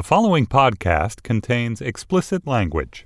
The following podcast contains explicit language.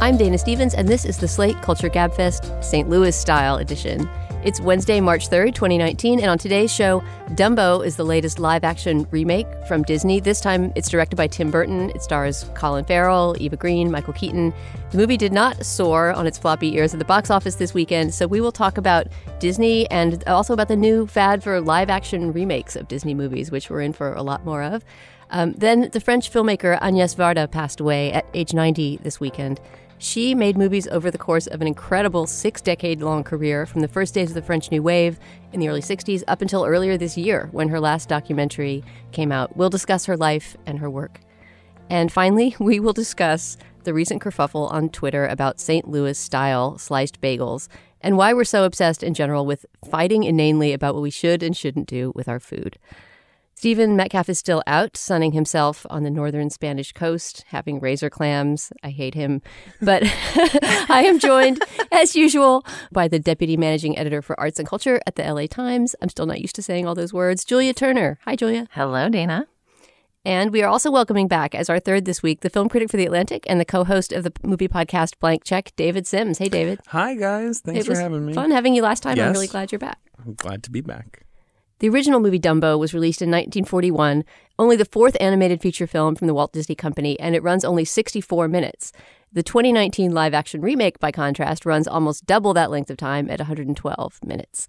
I'm Dana Stevens, and this is the Slate Culture Gabfest St. Louis Style Edition. It's Wednesday, March 3rd, 2019, and on today's show, Dumbo is the latest live action remake from Disney. This time it's directed by Tim Burton. It stars Colin Farrell, Eva Green, Michael Keaton. The movie did not soar on its floppy ears at the box office this weekend, so we will talk about Disney and also about the new fad for live action remakes of Disney movies, which we're in for a lot more of. Um, then the French filmmaker Agnès Varda passed away at age 90 this weekend. She made movies over the course of an incredible six decade long career from the first days of the French New Wave in the early 60s up until earlier this year when her last documentary came out. We'll discuss her life and her work. And finally, we will discuss the recent kerfuffle on Twitter about St. Louis style sliced bagels and why we're so obsessed in general with fighting inanely about what we should and shouldn't do with our food. Stephen Metcalf is still out, sunning himself on the northern Spanish coast, having razor clams. I hate him. But I am joined, as usual, by the deputy managing editor for arts and culture at the LA Times. I'm still not used to saying all those words, Julia Turner. Hi, Julia. Hello, Dana. And we are also welcoming back, as our third this week, the film critic for The Atlantic and the co host of the movie podcast Blank Check, David Sims. Hey, David. Hi, guys. Thanks it for was having me. Fun having you last time. I'm really glad you're back. I'm glad to be back. The original movie Dumbo was released in 1941, only the fourth animated feature film from the Walt Disney Company, and it runs only 64 minutes. The 2019 live action remake, by contrast, runs almost double that length of time at 112 minutes.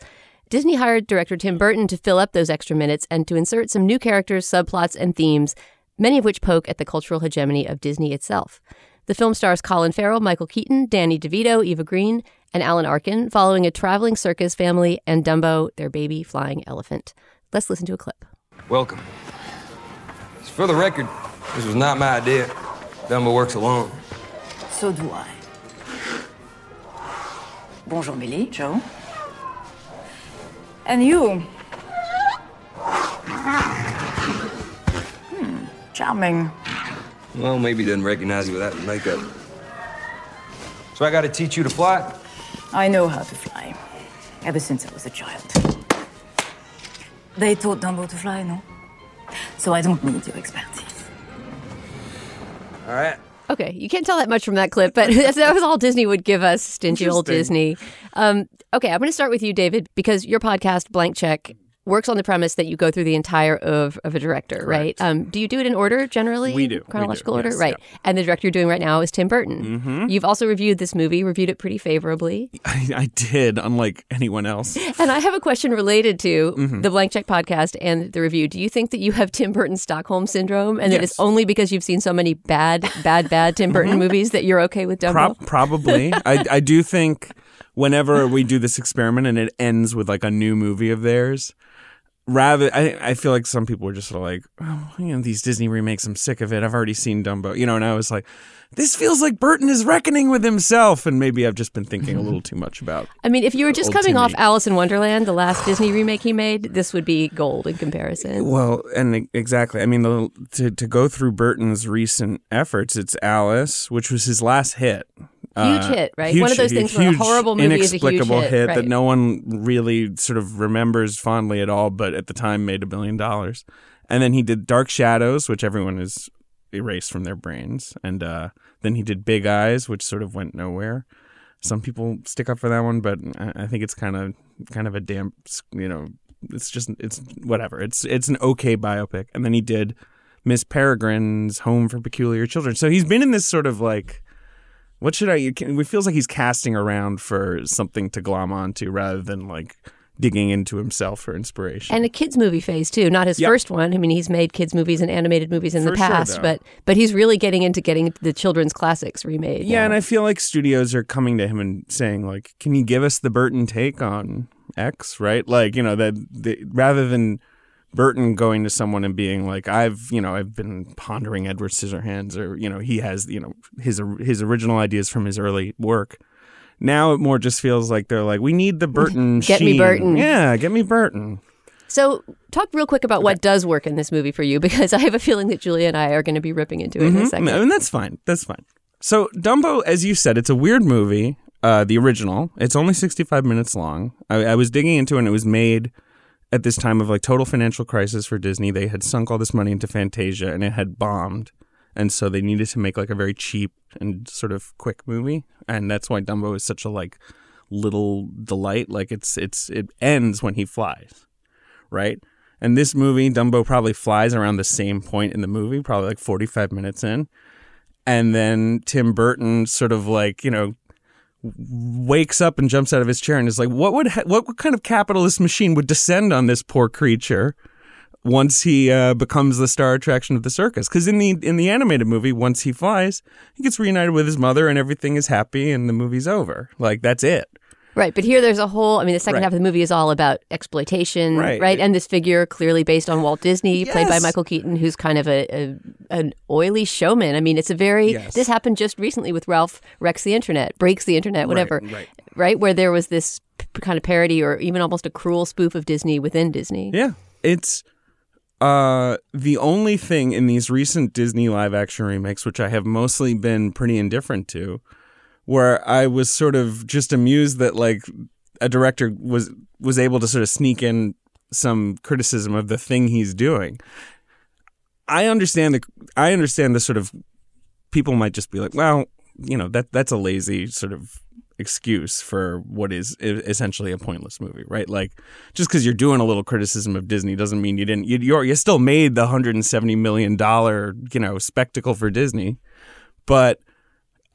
Disney hired director Tim Burton to fill up those extra minutes and to insert some new characters, subplots, and themes, many of which poke at the cultural hegemony of Disney itself. The film stars Colin Farrell, Michael Keaton, Danny DeVito, Eva Green, and Alan Arkin, following a traveling circus family and Dumbo, their baby flying elephant. Let's listen to a clip. Welcome. For the record, this was not my idea. Dumbo works alone. So do I. Bonjour, Billy, Joe. And you? Hmm, charming. Well, maybe he doesn't recognize you without the makeup. So I gotta teach you to fly? I know how to fly. Ever since I was a child. They taught Dumbo to fly, no? So I don't need your expertise. All right. Okay, you can't tell that much from that clip, but that was all Disney would give us, stingy old Disney. Um, okay, I'm going to start with you, David, because your podcast, Blank Check, works on the premise that you go through the entire oeuvre of a director, right? Um, do you do it in order generally? We do, we do, Chronological order? yes, right. yeah. And the director you're doing right now is Tim Burton. Mm-hmm. You've also reviewed this movie, reviewed it pretty favorably. I, I did, unlike anyone else. And I have a question related to Mm-hmm. the Blank Check podcast and the review. Do you think that you have Tim Burton Stockholm syndrome and that it's only because you've seen so many bad, bad, bad Tim Burton movies that you're okay with Dumbo? Prob- probably. I, I do think whenever we do this experiment and it ends with like a new movie of theirs, rather, I, I feel like some people were just sort of like, oh, you know, these Disney remakes, I'm sick of it. I've already seen Dumbo, you know, and I was like, this feels like Burton is reckoning with himself. And maybe I've just been thinking a little too much about I mean, if you were just coming off Alice in Wonderland, the last Disney remake he made, this would be gold in comparison. Well, and exactly. I mean, the, to to go through Burton's recent efforts, it's Alice, which was his last hit. Huge hit, right? One of those things where a horrible movie is a huge inexplicable hit, right. that no one really sort of remembers fondly at all, but at the time made a billion dollars. And then he did Dark Shadows, which everyone has erased from their brains, and uh, then he did Big Eyes, which sort of went nowhere. Some people stick up for that one, but I I think it's kind of kind of a damp, you know, it's just it's whatever. It's it's an okay biopic. And then he did Miss Peregrine's Home for Peculiar Children. So he's been in this sort of like what should I? It feels like he's casting around for something to glom onto rather than like digging into himself for inspiration. And a kids movie phase too, not his Yep. first one. I mean, he's made kids movies and animated movies in the For sure, past, though. but but he's really getting into getting the children's classics remade. yeah, now. and I feel like studios are coming to him and saying like, "Can you give us the Burton take on X?" Right? Like you know that the, rather than Burton going to someone and being like, "I've you know I've been pondering Edward Scissorhands," or you know he has you know his his original ideas from his early work. Now it more just feels like they're like, "We need the Burton." Get me. Burton. Yeah, get me Burton. So, talk real quick about what does work in this movie for you, because I have a feeling that Julia and I are going to be ripping into it in a second. I mean, that's fine. That's fine. So Dumbo, as you said, it's a weird movie. Uh, uh, the original. It's only 65 minutes long. I, I was digging into it and it was made at this time of like total financial crisis for Disney. They had sunk all this money into Fantasia and it had bombed. And so they needed to make like a very cheap and sort of quick movie. And that's why Dumbo is such a like little delight. Like it's it's it ends when he flies. Right? And this movie, Dumbo probably flies around the same point in the movie, probably like 45 minutes in. And then Tim Burton sort of like, you know, wakes up and jumps out of his chair and is like, "What would ha- what, kind of capitalist machine would descend on this poor creature once he uh, becomes the star attraction of the circus?" Because in the in the animated movie, once he flies, he gets reunited with his mother and everything is happy and the movie's over. Like that's it. Right, but here there's a whole. I mean, the second Right. half of the movie is all about exploitation, Right. And this figure, clearly based on Walt Disney, played by Michael Keaton, who's kind of a, a an oily showman. I mean, it's a very. Yes. This happened just recently with Ralph wrecks the internet, breaks the internet, whatever. right. Right, where there was this p- kind of parody or even almost a cruel spoof of Disney within Disney. Yeah, it's uh the only thing in these recent Disney live action remakes which I have mostly been pretty indifferent to where I was sort of just amused that like a director was was able to sort of sneak in some criticism of the thing he's doing. I understand the I understand the sort of people might just be like, well, you know, that that's a lazy sort of excuse for what is essentially a pointless movie, right? Like just because you're doing a little criticism of Disney doesn't mean you didn't. You you're, you still made the 170 million dollar you know spectacle for Disney, but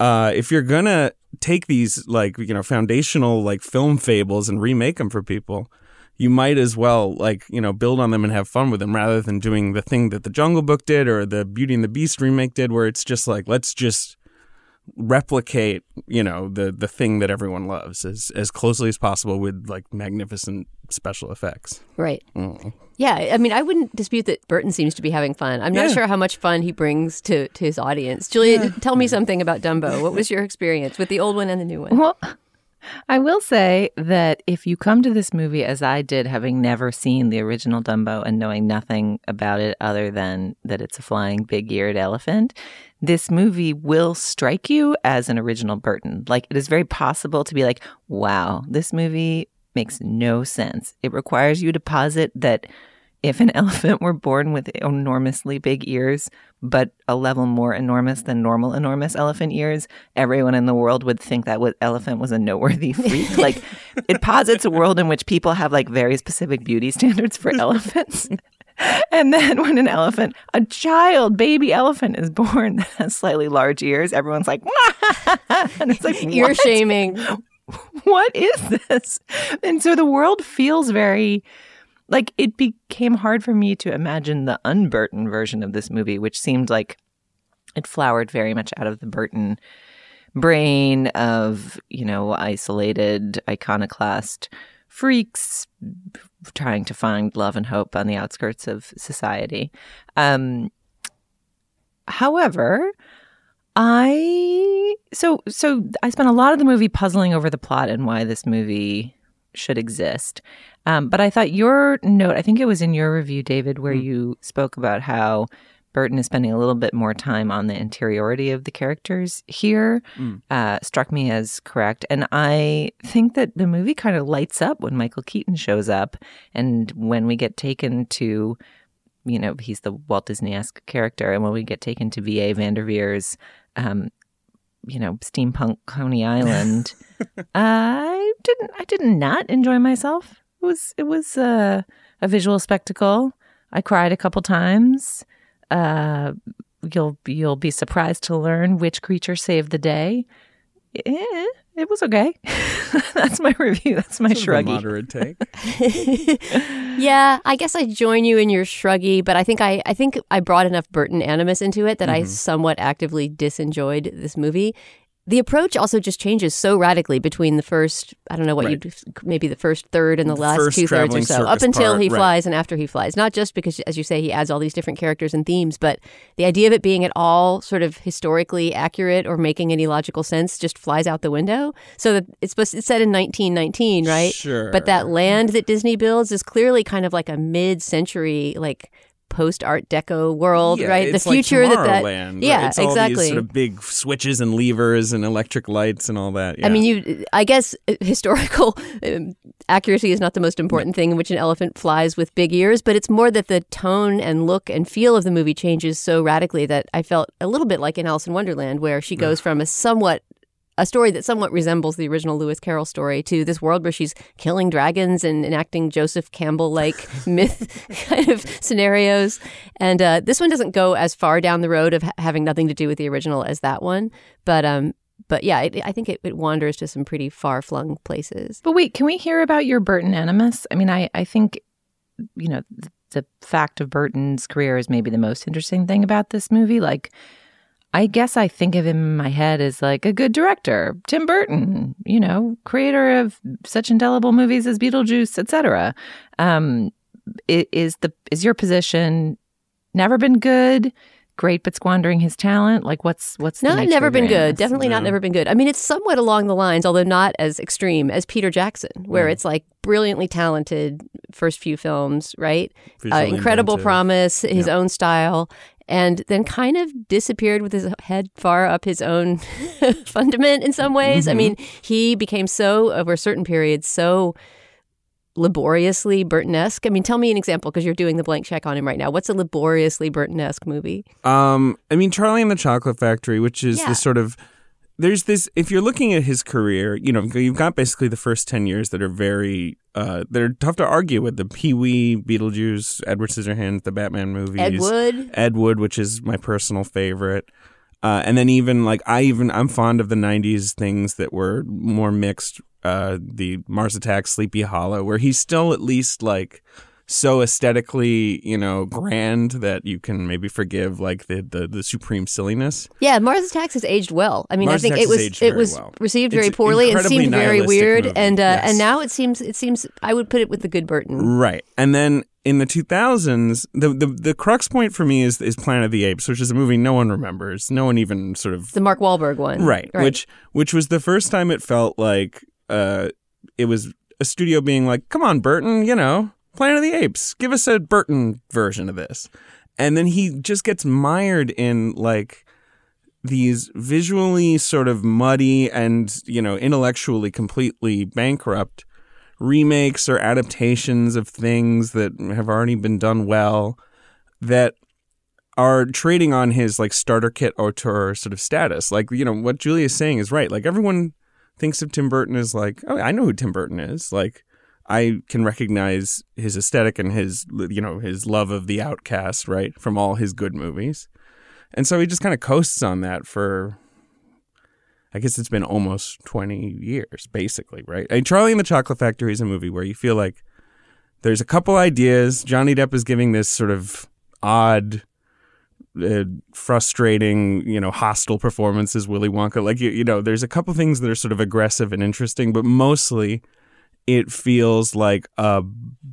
uh, if you're gonna take these like you know foundational like film fables and remake them for people, you might as well like you know build on them and have fun with them rather than doing the thing that the Jungle Book did or the Beauty and the Beast remake did, where it's just like let's just replicate you know the the thing that everyone loves as as closely as possible with like magnificent special effects. Right. Yeah, I mean, I wouldn't dispute that Burton seems to be having fun. I'm not Yeah. sure how much fun he brings to, to his audience. Julia, tell me something about Dumbo. What was your experience with the old one and the new one? Well, I will say that if you come to this movie as I did, having never seen the original Dumbo and knowing nothing about it other than that it's a flying big eared elephant, this movie will strike you as an original Burton. Like, it is very possible to be like, wow, this movie makes no sense. It requires you to posit that if an elephant were born with enormously big ears, but a level more enormous than normal enormous elephant ears, everyone in the world would think that what elephant was a noteworthy freak. like it posits a world in which people have like very specific beauty standards for elephants. And then when an elephant, a child baby elephant is born that has slightly large ears, everyone's like, and it's like Ear what? shaming. what is this? And so the world feels very like it became hard for me to imagine the unburton version of this movie, which seemed like it flowered very much out of the Burton brain of, you know, isolated iconoclast freaks trying to find love and hope on the outskirts of society. Um, however, I so so I spent a lot of the movie puzzling over the plot and why this movie should exist. Um, but I thought your note, I think it was in your review, David, where you spoke about how Burton is spending a little bit more time on the interiority of the characters here, uh, struck me as correct. And I think that the movie kind of lights up when Michael Keaton shows up and when we get taken to you know, he's the Walt Disney esque character. And when we get taken to V.A. Vandevere's, um, you know, steampunk Coney Island, I didn't, I did not enjoy myself. It was, it was uh, a visual spectacle. I cried a couple times. Uh, you'll, you'll be surprised to learn which creature saved the day. Eh, it was okay. That's my review. That's my Sort of a shruggy. moderate take. Yeah, I guess I join you in your shruggy, but I think I, I think I brought enough Burton animus into it that I somewhat actively disenjoyed this movie. The approach also just changes so radically between the first, I don't know what Right. you maybe the first third and the, The last two thirds or so, up until part, he right. flies and after he flies. Not just because, as you say, he adds all these different characters and themes, but the idea of it being at all sort of historically accurate or making any logical sense just flies out the window. So that it's supposed it's set in 1919, right? Sure. But that land that Disney builds is clearly kind of like a mid-century like post Art Deco world, Yeah, right? the future like that that right? yeah, all exactly. These sort of big switches and levers and electric lights and all that. I mean, you. I guess uh, historical um, accuracy is not the most important thing in which an elephant flies with big ears, but it's more that the tone and look and feel of the movie changes so radically that I felt a little bit like in Alice in Wonderland, where she goes from a somewhat a story that somewhat resembles the original Lewis Carroll story to this world where she's killing dragons and enacting Joseph Campbell like myth kind of scenarios. And uh, this one doesn't go as far down the road of ha- having nothing to do with the original as that one, but um, but yeah, it, I think it, it wanders to some pretty far flung places. But wait, can we hear about your Burton animus? I mean, I, I think, you know, the, the fact of Burton's career is maybe the most interesting thing about this movie. Like, I guess I think of him in my head as like a good director, Tim Burton, you know, creator of such indelible movies as Beetlejuice, etc. Um, is the is your position never been good? Great, but squandering his talent. Like, what's what's the No, never been good. animus? Definitely not never been good. I mean, it's somewhat along the lines, although not as extreme as Peter Jackson, where it's like brilliantly talented first few films, right? Uh, incredible inventive. promise, his Yeah. own style, and then kind of disappeared with his head far up his own fundament in some ways. Mm-hmm. I mean, he became so over a certain period so laboriously Burton-esque. I mean, tell me an example because you're doing the blank check on him right now. What's a laboriously Burton-esque movie? Um, I mean, Charlie and the Chocolate Factory, which is Yeah. the sort of there's this. If you're looking at his career, you know, you've got basically the first ten years that are very, uh, they're tough to argue with. The Pee Wee, Beetlejuice, Edward Scissorhands, the Batman movies, Ed Wood. Ed Wood, which is my personal favorite. Uh, and then even like I even I'm fond of the '90s things that were more mixed. Uh, the Mars Attacks, Sleepy Hollow, where he's still at least like so aesthetically, you know, grand that you can maybe forgive like the the, the supreme silliness. Yeah, Mars Attacks has aged well. I mean, Mars I think it was it was well. received It's very poorly and incredibly seemed very weird, movie. and uh, Yes. and now it seems it seems I would put it with the good Burton. Right. And then in the 2000s, the, the the crux point for me is is Planet of the Apes, which is a movie no one remembers. No one even sort of The Mark Wahlberg one, right, which which was the first time it felt like uh it was a studio being like, "Come on, Burton, you know, Planet of the Apes. Give us a Burton version of this." And then he just gets mired in like these visually sort of muddy and, you know, intellectually completely bankrupt remakes or adaptations of things that have already been done well that are trading on his like starter kit auteur sort of status. Like, you know, what Julia's saying is right. Like everyone thinks of Tim Burton as like, oh, I know who Tim Burton is. Like I can recognize his aesthetic and his you know, his love of the outcast, right, from all his good movies. And so he just kind of coasts on that for I guess it's been almost 20 years, basically, right? And Charlie and the Chocolate Factory is a movie where you feel like there's a couple ideas. Johnny Depp is giving this sort of odd, uh, frustrating, you know, hostile performances. Willy Wonka, like you, you know, there's a couple things that are sort of aggressive and interesting, but mostly it feels like a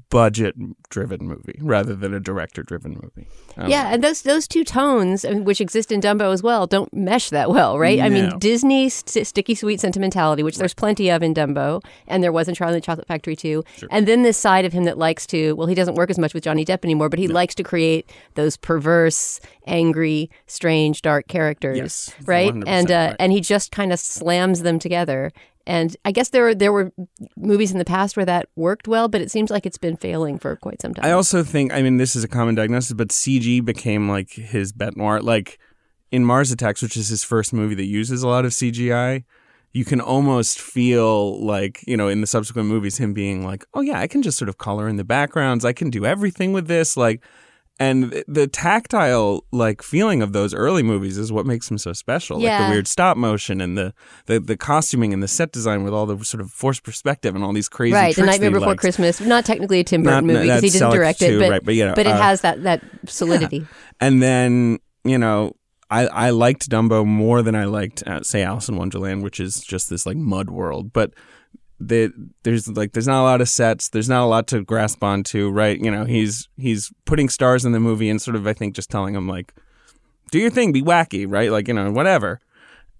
budget-driven movie rather than a director-driven movie. Yeah, know. and those those two tones, which exist in Dumbo as well, don't mesh that well, right? I mean, No. Disney st- sticky sweet sentimentality, which there's plenty of in Dumbo, and there was in Charlie and the Chocolate Factory too. And then this side of him that likes to, well, he doesn't work as much with Johnny Depp anymore, but he likes to create those perverse, angry, strange, dark characters, Yes, right? 100%, And uh, right. and he just kind of slams them together. And I guess there were there were movies in the past where that worked well, but it seems like it's been failing for quite some time. I also think, I mean, this is a common diagnosis, but CG became like his bet noir. Like in Mars Attacks, which is his first movie that uses a lot of CGI, you can almost feel like, you know, in the subsequent movies, him being like, oh, yeah, I can just sort of color in the backgrounds. I can do everything with this. Like, and the tactile like feeling of those early movies is what makes them so special. Like Yeah. the weird stop motion and the, the the costuming and the set design with all the sort of forced perspective and all these crazy right, The Nightmare Before likes. Christmas, not technically a Tim Burton Not- movie because he didn't direct it, but right, but, you know, it uh, has that that solidity. And then, you know, I, I liked Dumbo more than I liked, uh, say, Alice in Wonderland, which is just this like mud world. But the, there's like there's not a lot of sets. There's not a lot to grasp onto, right? You know, he's he's putting stars in the movie and sort of I think just telling him like, do your thing, be wacky, right? Like you know, whatever.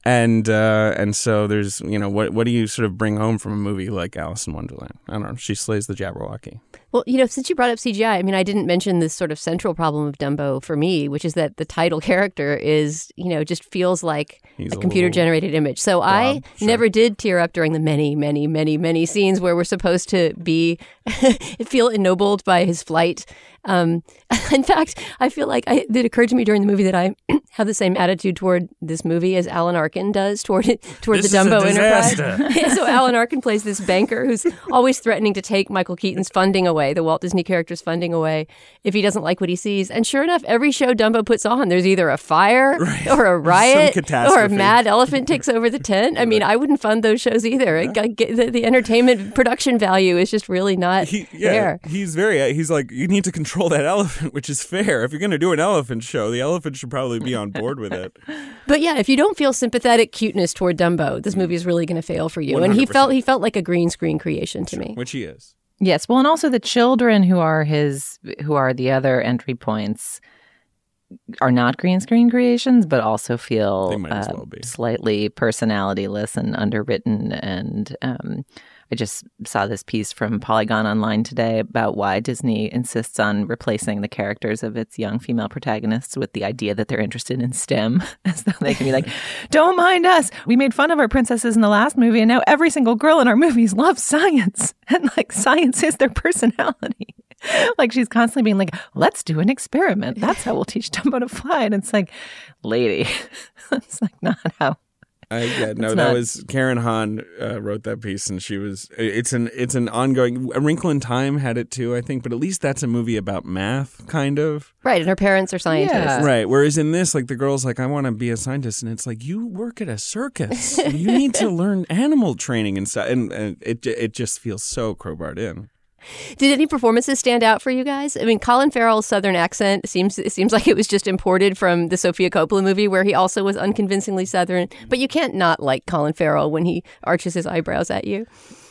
And uh, and so there's you know what what do you sort of bring home from a movie like Alice in Wonderland? I don't know. She slays the Jabberwocky. Well, you know, since you brought up CGI, I mean, I didn't mention this sort of central problem of Dumbo for me, which is that the title character is, you know, just feels like He's a a computer generated image. So I sure. never did tear up during the many, many, many, many scenes where we're supposed to be feel ennobled by his flight. Um, in fact, I feel like I, it occurred to me during the movie that I have the same attitude toward this movie as Alan Arkin does toward it, toward This the Dumbo. Enterprise. so Alan Arkin plays this banker who's always threatening to take Michael Keaton's funding away, the Walt Disney character's funding away, if he doesn't like what he sees. And sure enough, every show Dumbo puts on, there's either a fire or a riot or a mad elephant takes over the tent. I mean, I wouldn't fund those shows either. It got- the, the entertainment production value is just really not He, yeah, there. he's very. Uh, he's like, you need to control that elephant, which is fair. If you're going to do an elephant show, the elephant should probably be on board with it. But yeah, if you don't feel sympathetic cuteness toward Dumbo, this mm-hmm. movie is really going to fail for you. And he felt he felt like a green screen creation to me. Which he is. Yes, well, and also the children who are his, who are the other entry points, are not green screen creations, but also feel They might as uh, well slightly personalityless and underwritten. And um, I just saw this piece from Polygon Online today about why Disney insists on replacing the characters of its young female protagonists with the idea that they're interested in STEM, as though they can be like, "Don't mind us. We made fun of our princesses in the last movie, and now every single girl in our movies loves science, and like science is their personality." like she's constantly being like, "Let's do an experiment. That's how we'll teach Dumbo to fly." And it's like, lady, that's like not how. I, yeah, no, that was Karen Han uh, wrote that piece, and she was. It's an it's an ongoing. A Wrinkle in Time had it too, I think, but at least that's a movie about math, kind of. Right, and her parents are scientists. Yeah. Right. Whereas in this, like the girl's like, I want to be a scientist, and it's like you work at a circus. you need to learn animal training and stuff, and, and it it just feels so crowbarred in. Did any performances stand out for you guys? I mean, Colin Farrell's southern accent seems seems like it was just imported from the Sofia Coppola movie, where he also was unconvincingly southern. But you can't not like Colin Farrell when he arches his eyebrows at you.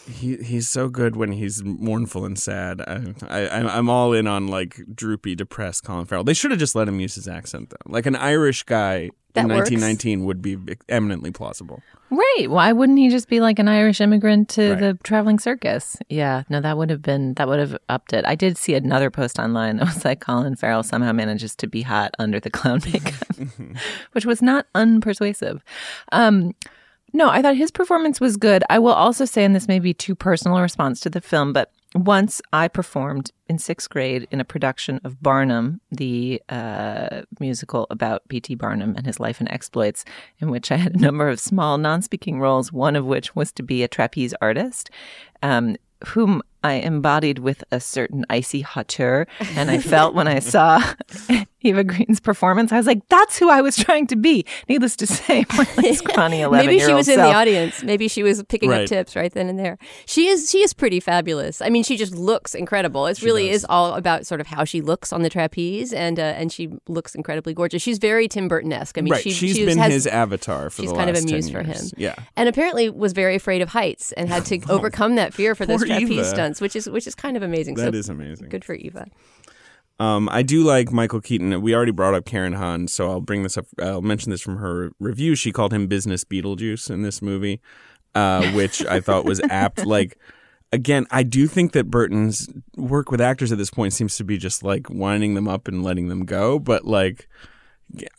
He he's so good when he's mournful and sad. I, I I'm- I'm all in on like droopy, depressed Colin Farrell. They should have just let him use his accent though. Like an Irish guy That in works. 1919 would be eminently plausible. Right. Why wouldn't he just be like an Irish immigrant to Right. the traveling circus? Yeah. No, that would have been, that would have upped it. I did see another post online that was like Colin Farrell somehow manages to be hot under the clown makeup, which was not unpersuasive. Um, no, I thought his performance was good. I will also say, and this may be too personal a response to the film, but once I performed in sixth grade in a production of Barnum, the uh, musical about P.T. Barnum and his life and exploits, in which I had a number of small non speaking roles, one of which was to be a trapeze artist. Um, whom I embodied with a certain icy hauteur. And I felt when I saw Eva Green's performance, I was like, that's who I was trying to be. Needless to say, my like, scrawny 11 Maybe she old was in the audience. Maybe she was picking up tips right then and there. She is she is pretty fabulous. I mean, she just looks incredible. It really is all about sort of how she looks on the trapeze, and uh, and she looks incredibly gorgeous. She's very Tim Burton esque. I mean, right. she, she's she been has, his avatar for she's the kind of a last 10 muse for him. Yeah. and apparently was very afraid of heights and had to overcome that fear for those Poor trapeze Eva. Stunts, which is which is kind of amazing. That so is amazing. good for Eva. Um, I do like Michael Keaton. We already brought up Karen Han, so I'll bring this up. I'll mention this from her review. She called him Business Beetlejuice in this movie, uh, which I thought was apt. Like, again, I do think that Burton's work with actors at this point seems to be just like winding them up and letting them go. But like,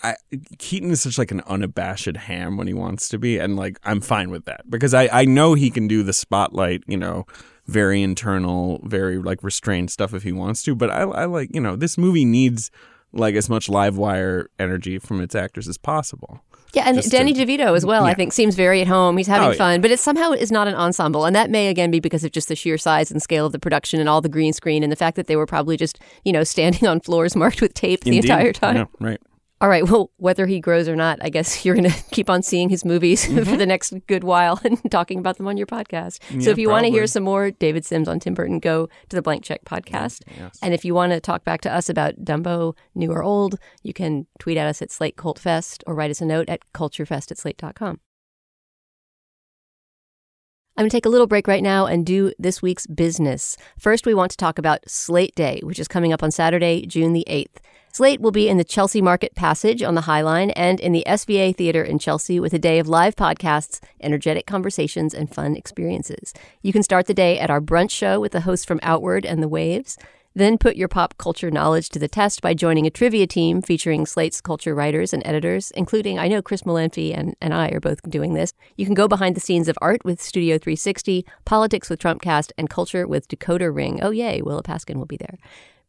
I, Keaton is such like an unabashed ham when he wants to be, and like I'm fine with that because I I know he can do the spotlight, you know, very internal, very like restrained stuff if he wants to. But I I like you know this movie needs like as much live wire energy from its actors as possible. Yeah, and Just Danny to- DeVito as well. I think seems very at home. He's having Oh, yeah. fun, but it somehow is not an ensemble, and that may again be because of just the sheer size and scale of the production and all the green screen and the fact that they were probably just you know standing on floors marked with tape the entire time. Yeah, right. All right. Well, whether he grows or not, I guess you're going to keep on seeing his movies for mm-hmm. the next good while and talking about them on your podcast. so if you want to hear some more David Sims on Tim Burton, go to the Blank Check podcast. Mm, yes. And if you want to talk back to us about Dumbo, new or old, you can tweet at us at Slate Cult Fest or write us a note at culturefest at slate.com. I'm going to take a little break right now and do this week's business. First, we want to talk about Slate Day, which is coming up on Saturday, June the 8th. Slate will be in the Chelsea Market Passage on the High Line and in the SVA Theater in Chelsea with a day of live podcasts, energetic conversations, and fun experiences. You can start the day at our brunch show with the hosts from Outward and The Waves. Then put your pop culture knowledge to the test by joining a trivia team featuring Slate's culture writers and editors, including, I know Chris Molanphy and, and I are both doing this. You can go behind the scenes of art with Studio 360, politics with Trumpcast, and culture with Decoder Ring. Oh, yay, Willa Paskin will be there.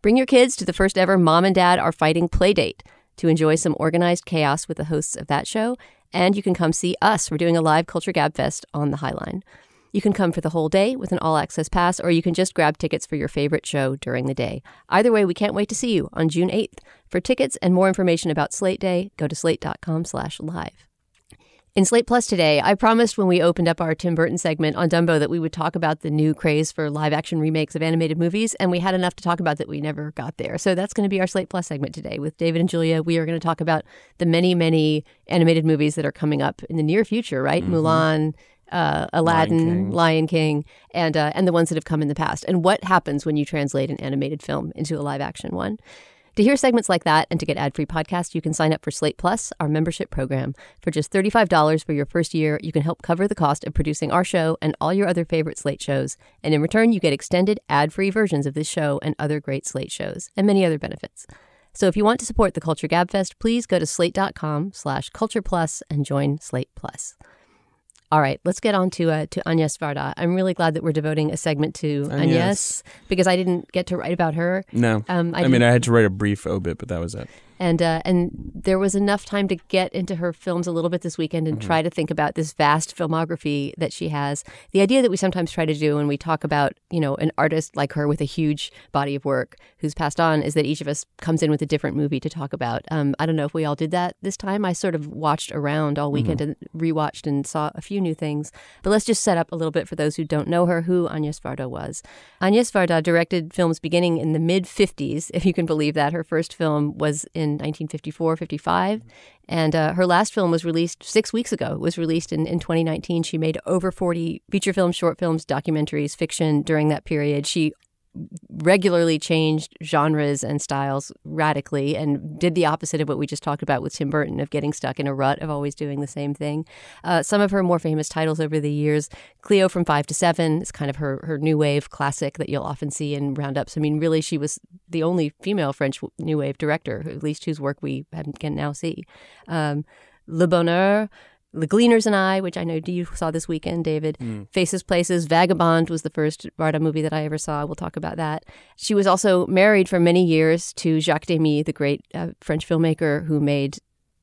Bring your kids to the first ever Mom and Dad Are Fighting Playdate to enjoy some organized chaos with the hosts of that show. And you can come see us. We're doing a live Culture Gab Fest on the High Line. You can come for the whole day with an all access pass, or you can just grab tickets for your favorite show during the day. Either way, we can't wait to see you on June 8th. For tickets and more information about Slate Day, go to slate.com slash live. In Slate Plus today, I promised when we opened up our Tim Burton segment on Dumbo that we would talk about the new craze for live action remakes of animated movies, and we had enough to talk about that we never got there. So that's going to be our Slate Plus segment today. With David and Julia, we are going to talk about the many, many animated movies that are coming up in the near future, right? Mm-hmm. Mulan, uh, Aladdin, King. Lion King, and uh, and the ones that have come in the past, and what happens when you translate an animated film into a live action one. To hear segments like that and to get ad free podcasts, you can sign up for Slate Plus, our membership program. For just $35 for your first year, you can help cover the cost of producing our show and all your other favorite Slate shows. And in return, you get extended ad free versions of this show and other great Slate shows, and many other benefits. So if you want to support the Culture Gabfest, please go to slate.com slash culture plus and join Slate Plus. All right, let's get on to uh, to Agnes Varda. I'm really glad that we're devoting a segment to Agnes, Agnes. because I didn't get to write about her. No. Um, I I, mean, I had to write a brief obit, but that was it. And uh, and there was enough time to get into her films a little bit this weekend and try to think about this vast filmography that she has. The idea that we sometimes try to do when we talk about you know an artist like her with a huge body of work who's passed on is that each of us comes in with a different movie to talk about. Um, I don't know if we all did that this time. I sort of watched around all weekend and rewatched and saw a few new things. But let's just set up a little bit for those who don't know her who Agnes Varda was. Agnes Varda directed films beginning in the mid 50s, if you can believe that. Her first film was in 1954 55. And uh, her last film was released six weeks ago. It was released in, in 2019. She made over 40 feature films, short films, documentaries, fiction during that period. She regularly changed genres and styles radically and did the opposite of what we just talked about with Tim Burton of getting stuck in a rut of always doing the same thing. Uh, some of her more famous titles over the years Cleo from Five to Seven is kind of her, her new wave classic that you'll often see in roundups. I mean, really, she was the only female French new wave director, at least whose work we can now see. Um, Le Bonheur, the Gleaners and I, which I know you saw this weekend, David. Faces Places, Vagabond was the first Varda movie that I ever saw. We'll talk about that. She was also married for many years to Jacques Demy, the great uh, French filmmaker who made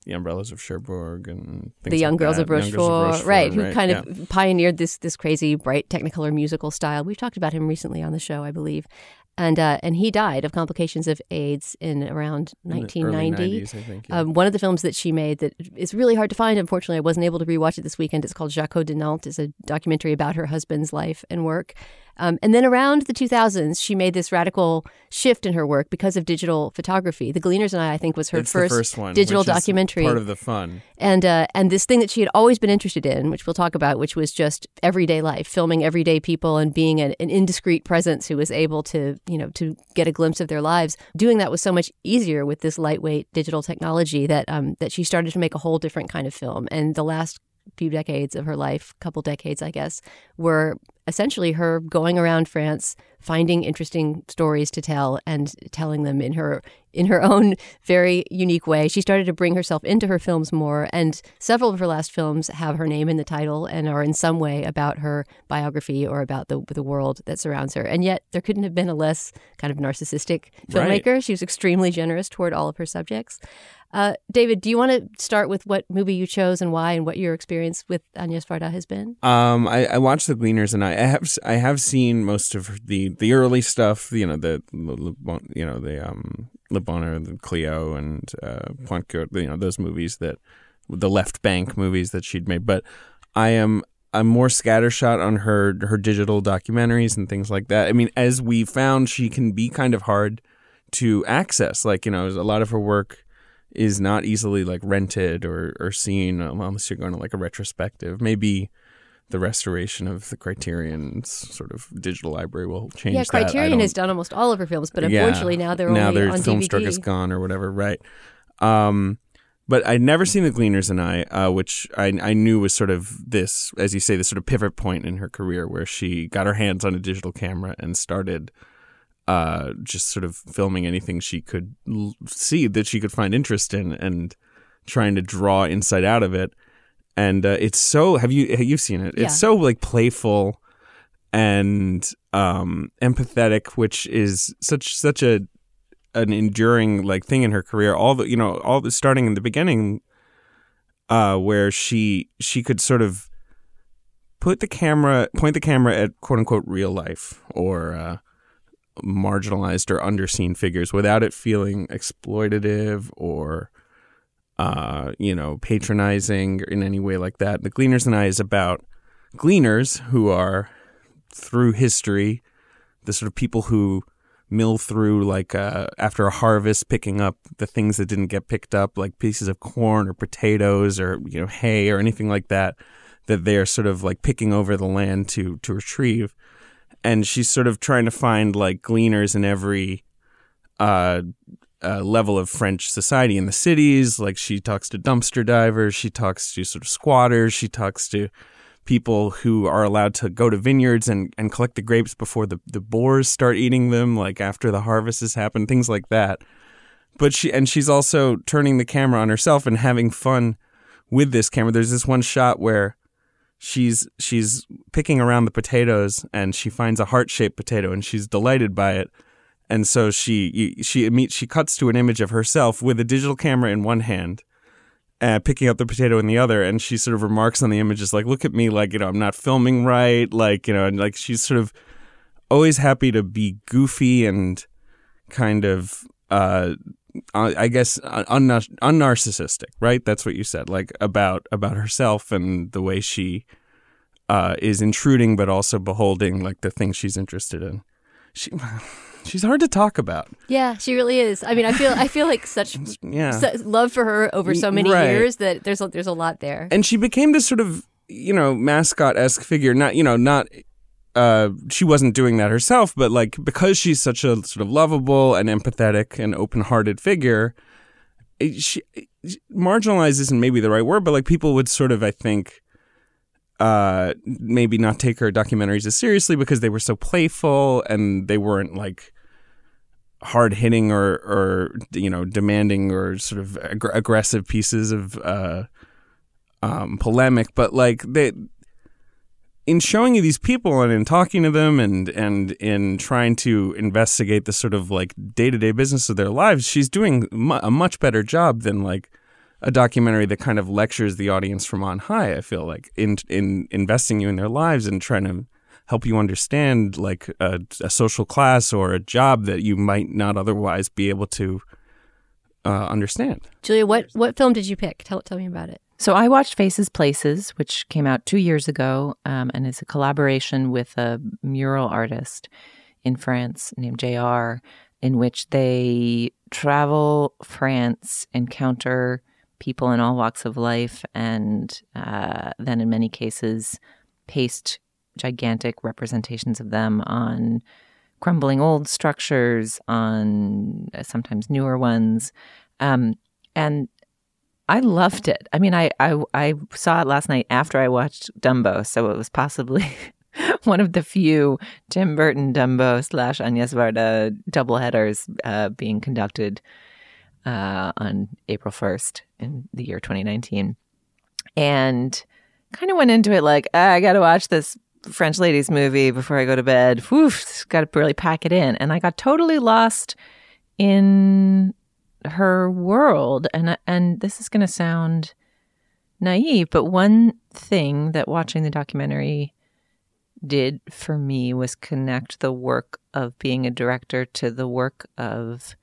The Umbrellas of Cherbourg and the Young like Girls of Rochefort, Young Girls of right? Who right, kind yeah. of pioneered this this crazy, bright Technicolor musical style. We've talked about him recently on the show, I believe, and uh, and he died of complications of AIDS in around In the 1990. Early 90s, I think. yeah. Um, one of the films that she made that is really hard to find. Unfortunately, I wasn't able to rewatch it this weekend. It's called Jacquot de Nantes. It's a documentary about her husband's life and work. Um, and then around the 2000s, she made this radical shift in her work because of digital photography. The Gleaners and I, I think, was her it's first, first one, digital documentary Part of the fun. and uh, and this thing that she had always been interested in, which we'll talk about, which was just everyday life, filming everyday people and being an, an indiscreet presence who was able to you know to get a glimpse of their lives. Doing that was so much easier with this lightweight digital technology that um, that she started to make a whole different kind of film. And the last few decades of her life, couple decades, I guess, were essentially her going around France, finding interesting stories to tell and telling them in her in her own very unique way. She started to bring herself into her films more, and several of her last films have her name in the title and are in some way about her biography or about the the world that surrounds her. And yet, there couldn't have been a less kind of narcissistic Right. filmmaker. She was extremely generous toward all of her subjects. Uh, David, do you want to start with what movie you chose and why, and what your experience with Agnes Varda has been? Um, I, I watched the Gleaners, and I, I have I have seen most of the the early stuff. You know the- you know the um Le Bonheur, the Cleo, and uh, You know those movies that the Left Bank movies that she'd made. But I am I'm more scattershot on her her digital documentaries and things like that. I mean, as we found, she can be kind of hard to access. Like you know, a lot of her work is not easily like rented or or seen um, unless you're going to like a retrospective. Maybe the restoration of the Criterion's sort of digital library will change. Yeah, Criterion has done almost all of her films, but Yeah. unfortunately now they're now only their on Filmstruck DVD. is gone or whatever, right? Um, but I'd never seen The Gleaners and I, uh, which I I knew was sort of this, as you say, this sort of pivot point in her career where she got her hands on a digital camera and started. Uh, just sort of filming anything she could l- see that she could find interest in, and trying to draw insight out of it. And uh, it's so have you have you seen it? Yeah. It's so like playful and um, empathetic, which is such such a an enduring like thing in her career. All the you know all the starting in the beginning, uh, where she she could sort of put the camera point the camera at quote unquote real life or uh, marginalized or underseen figures without it feeling exploitative or uh, you know patronizing in any way like that. The Gleaners and I is about gleaners who are through history the sort of people who mill through like uh, after a harvest picking up the things that didn't get picked up like pieces of corn or potatoes or you know hay or anything like that that they are sort of like picking over the land to to retrieve and she's sort of trying to find like gleaners in every uh, uh, level of French society in the cities. Like she talks to dumpster divers, she talks to sort of squatters, she talks to people who are allowed to go to vineyards and, and collect the grapes before the, the boars start eating them, like after the harvest has happened, things like that. But she and she's also turning the camera on herself and having fun with this camera. There's this one shot where she's she's picking around the potatoes and she finds a heart-shaped potato and she's delighted by it. And so she she she cuts to an image of herself with a digital camera in one hand uh, picking up the potato in the other, and she sort of remarks on the images like, "Look at me, like you know, I'm not filming right, like you know," and like she's sort of always happy to be goofy and kind of, uh, I guess, un- unnarcissistic, right? That's what you said, like about about herself and the way she uh, is intruding, but also beholding like the things she's interested in. She. She's hard to talk about. Yeah, she really is. I mean, I feel I feel like such Yeah. su- love for her over so many Right. years that there's a, there's a lot there. and she became this sort of you know mascot esque figure. Not you know not uh, she wasn't doing that herself, but like because she's such a sort of lovable and empathetic and open hearted figure, it- she marginalized isn't maybe the right word, but like people would sort of I think uh maybe not take her documentaries as seriously because they were so playful and they weren't like hard hitting or or you know demanding or sort of ag- aggressive pieces of uh um polemic but like they in showing you these people and in talking to them and and in trying to investigate the sort of like day-to-day business of their lives she's doing a much better job than like a documentary that kind of lectures the audience from on high i feel like in in investing you in their lives and trying to help you understand like a, a social class or a job that you might not otherwise be able to uh, understand Julia, what what film did you pick? Tell tell me about it. So I watched Faces Places, which came out two years ago, um, and is a collaboration with a mural artist in France named JR, in which they travel France, encounter people in all walks of life, and uh, then in many cases paste gigantic representations of them on crumbling old structures, on uh, sometimes newer ones. Um, and I loved it. I mean, I, I I saw it last night after I watched Dumbo, so it was possibly one of the few Tim Burton Dumbo slash Agnes Varda doubleheaders uh, being conducted uh, on April first in the year 2019, and kind of went into it like "Ah, I got to watch this French ladies movie before I go to bed. Whew, got to really pack it in, and I got totally lost in her world. And and this is going to sound naive but one thing that watching the documentary did for me was connect the work of being a director to the work of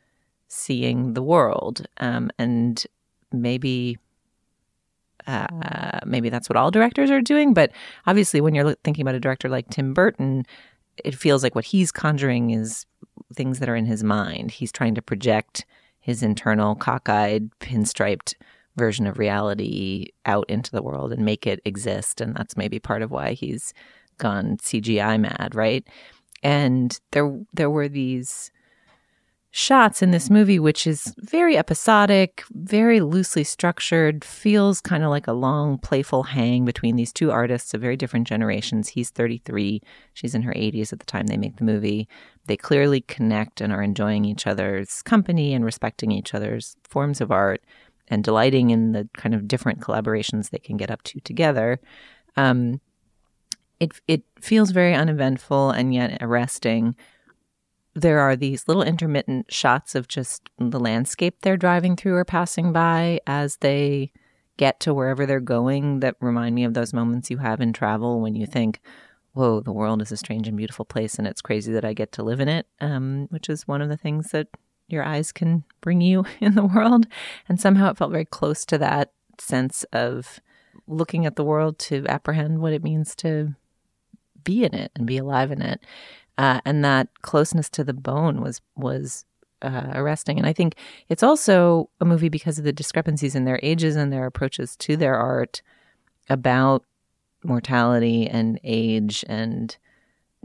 seeing the world. Um, and maybe uh, maybe that's what all directors are doing but obviously when you're thinking about a director like tim burton it feels like what he's conjuring is things that are in his mind he's trying to project his internal cockeyed pinstriped version of reality out into the world and make it exist. And that's maybe part of why he's gone CGI mad, right? And there there were these shots in this movie which is very episodic, very loosely structured, feels kind of like a long playful hang between these two artists of very different generations. He's 33, she's in her 80s at the time they make the movie. They clearly connect and are enjoying each other's company and respecting each other's forms of art and delighting in the kind of different collaborations they can get up to together. Um, it it feels very uneventful and yet arresting. There are these little intermittent shots of just the landscape they're driving through or passing by as they get to wherever they're going that remind me of those moments you have in travel when you think, whoa, the world is a strange and beautiful place and it's crazy that I get to live in it, um, which is one of the things that your eyes can bring you in the world. And somehow it felt very close to that sense of looking at the world to apprehend what it means to be in it and be alive in it. Uh, and that closeness to the bone was was uh, arresting. And I think it's also a movie because of the discrepancies in their ages and their approaches to their art about mortality and age and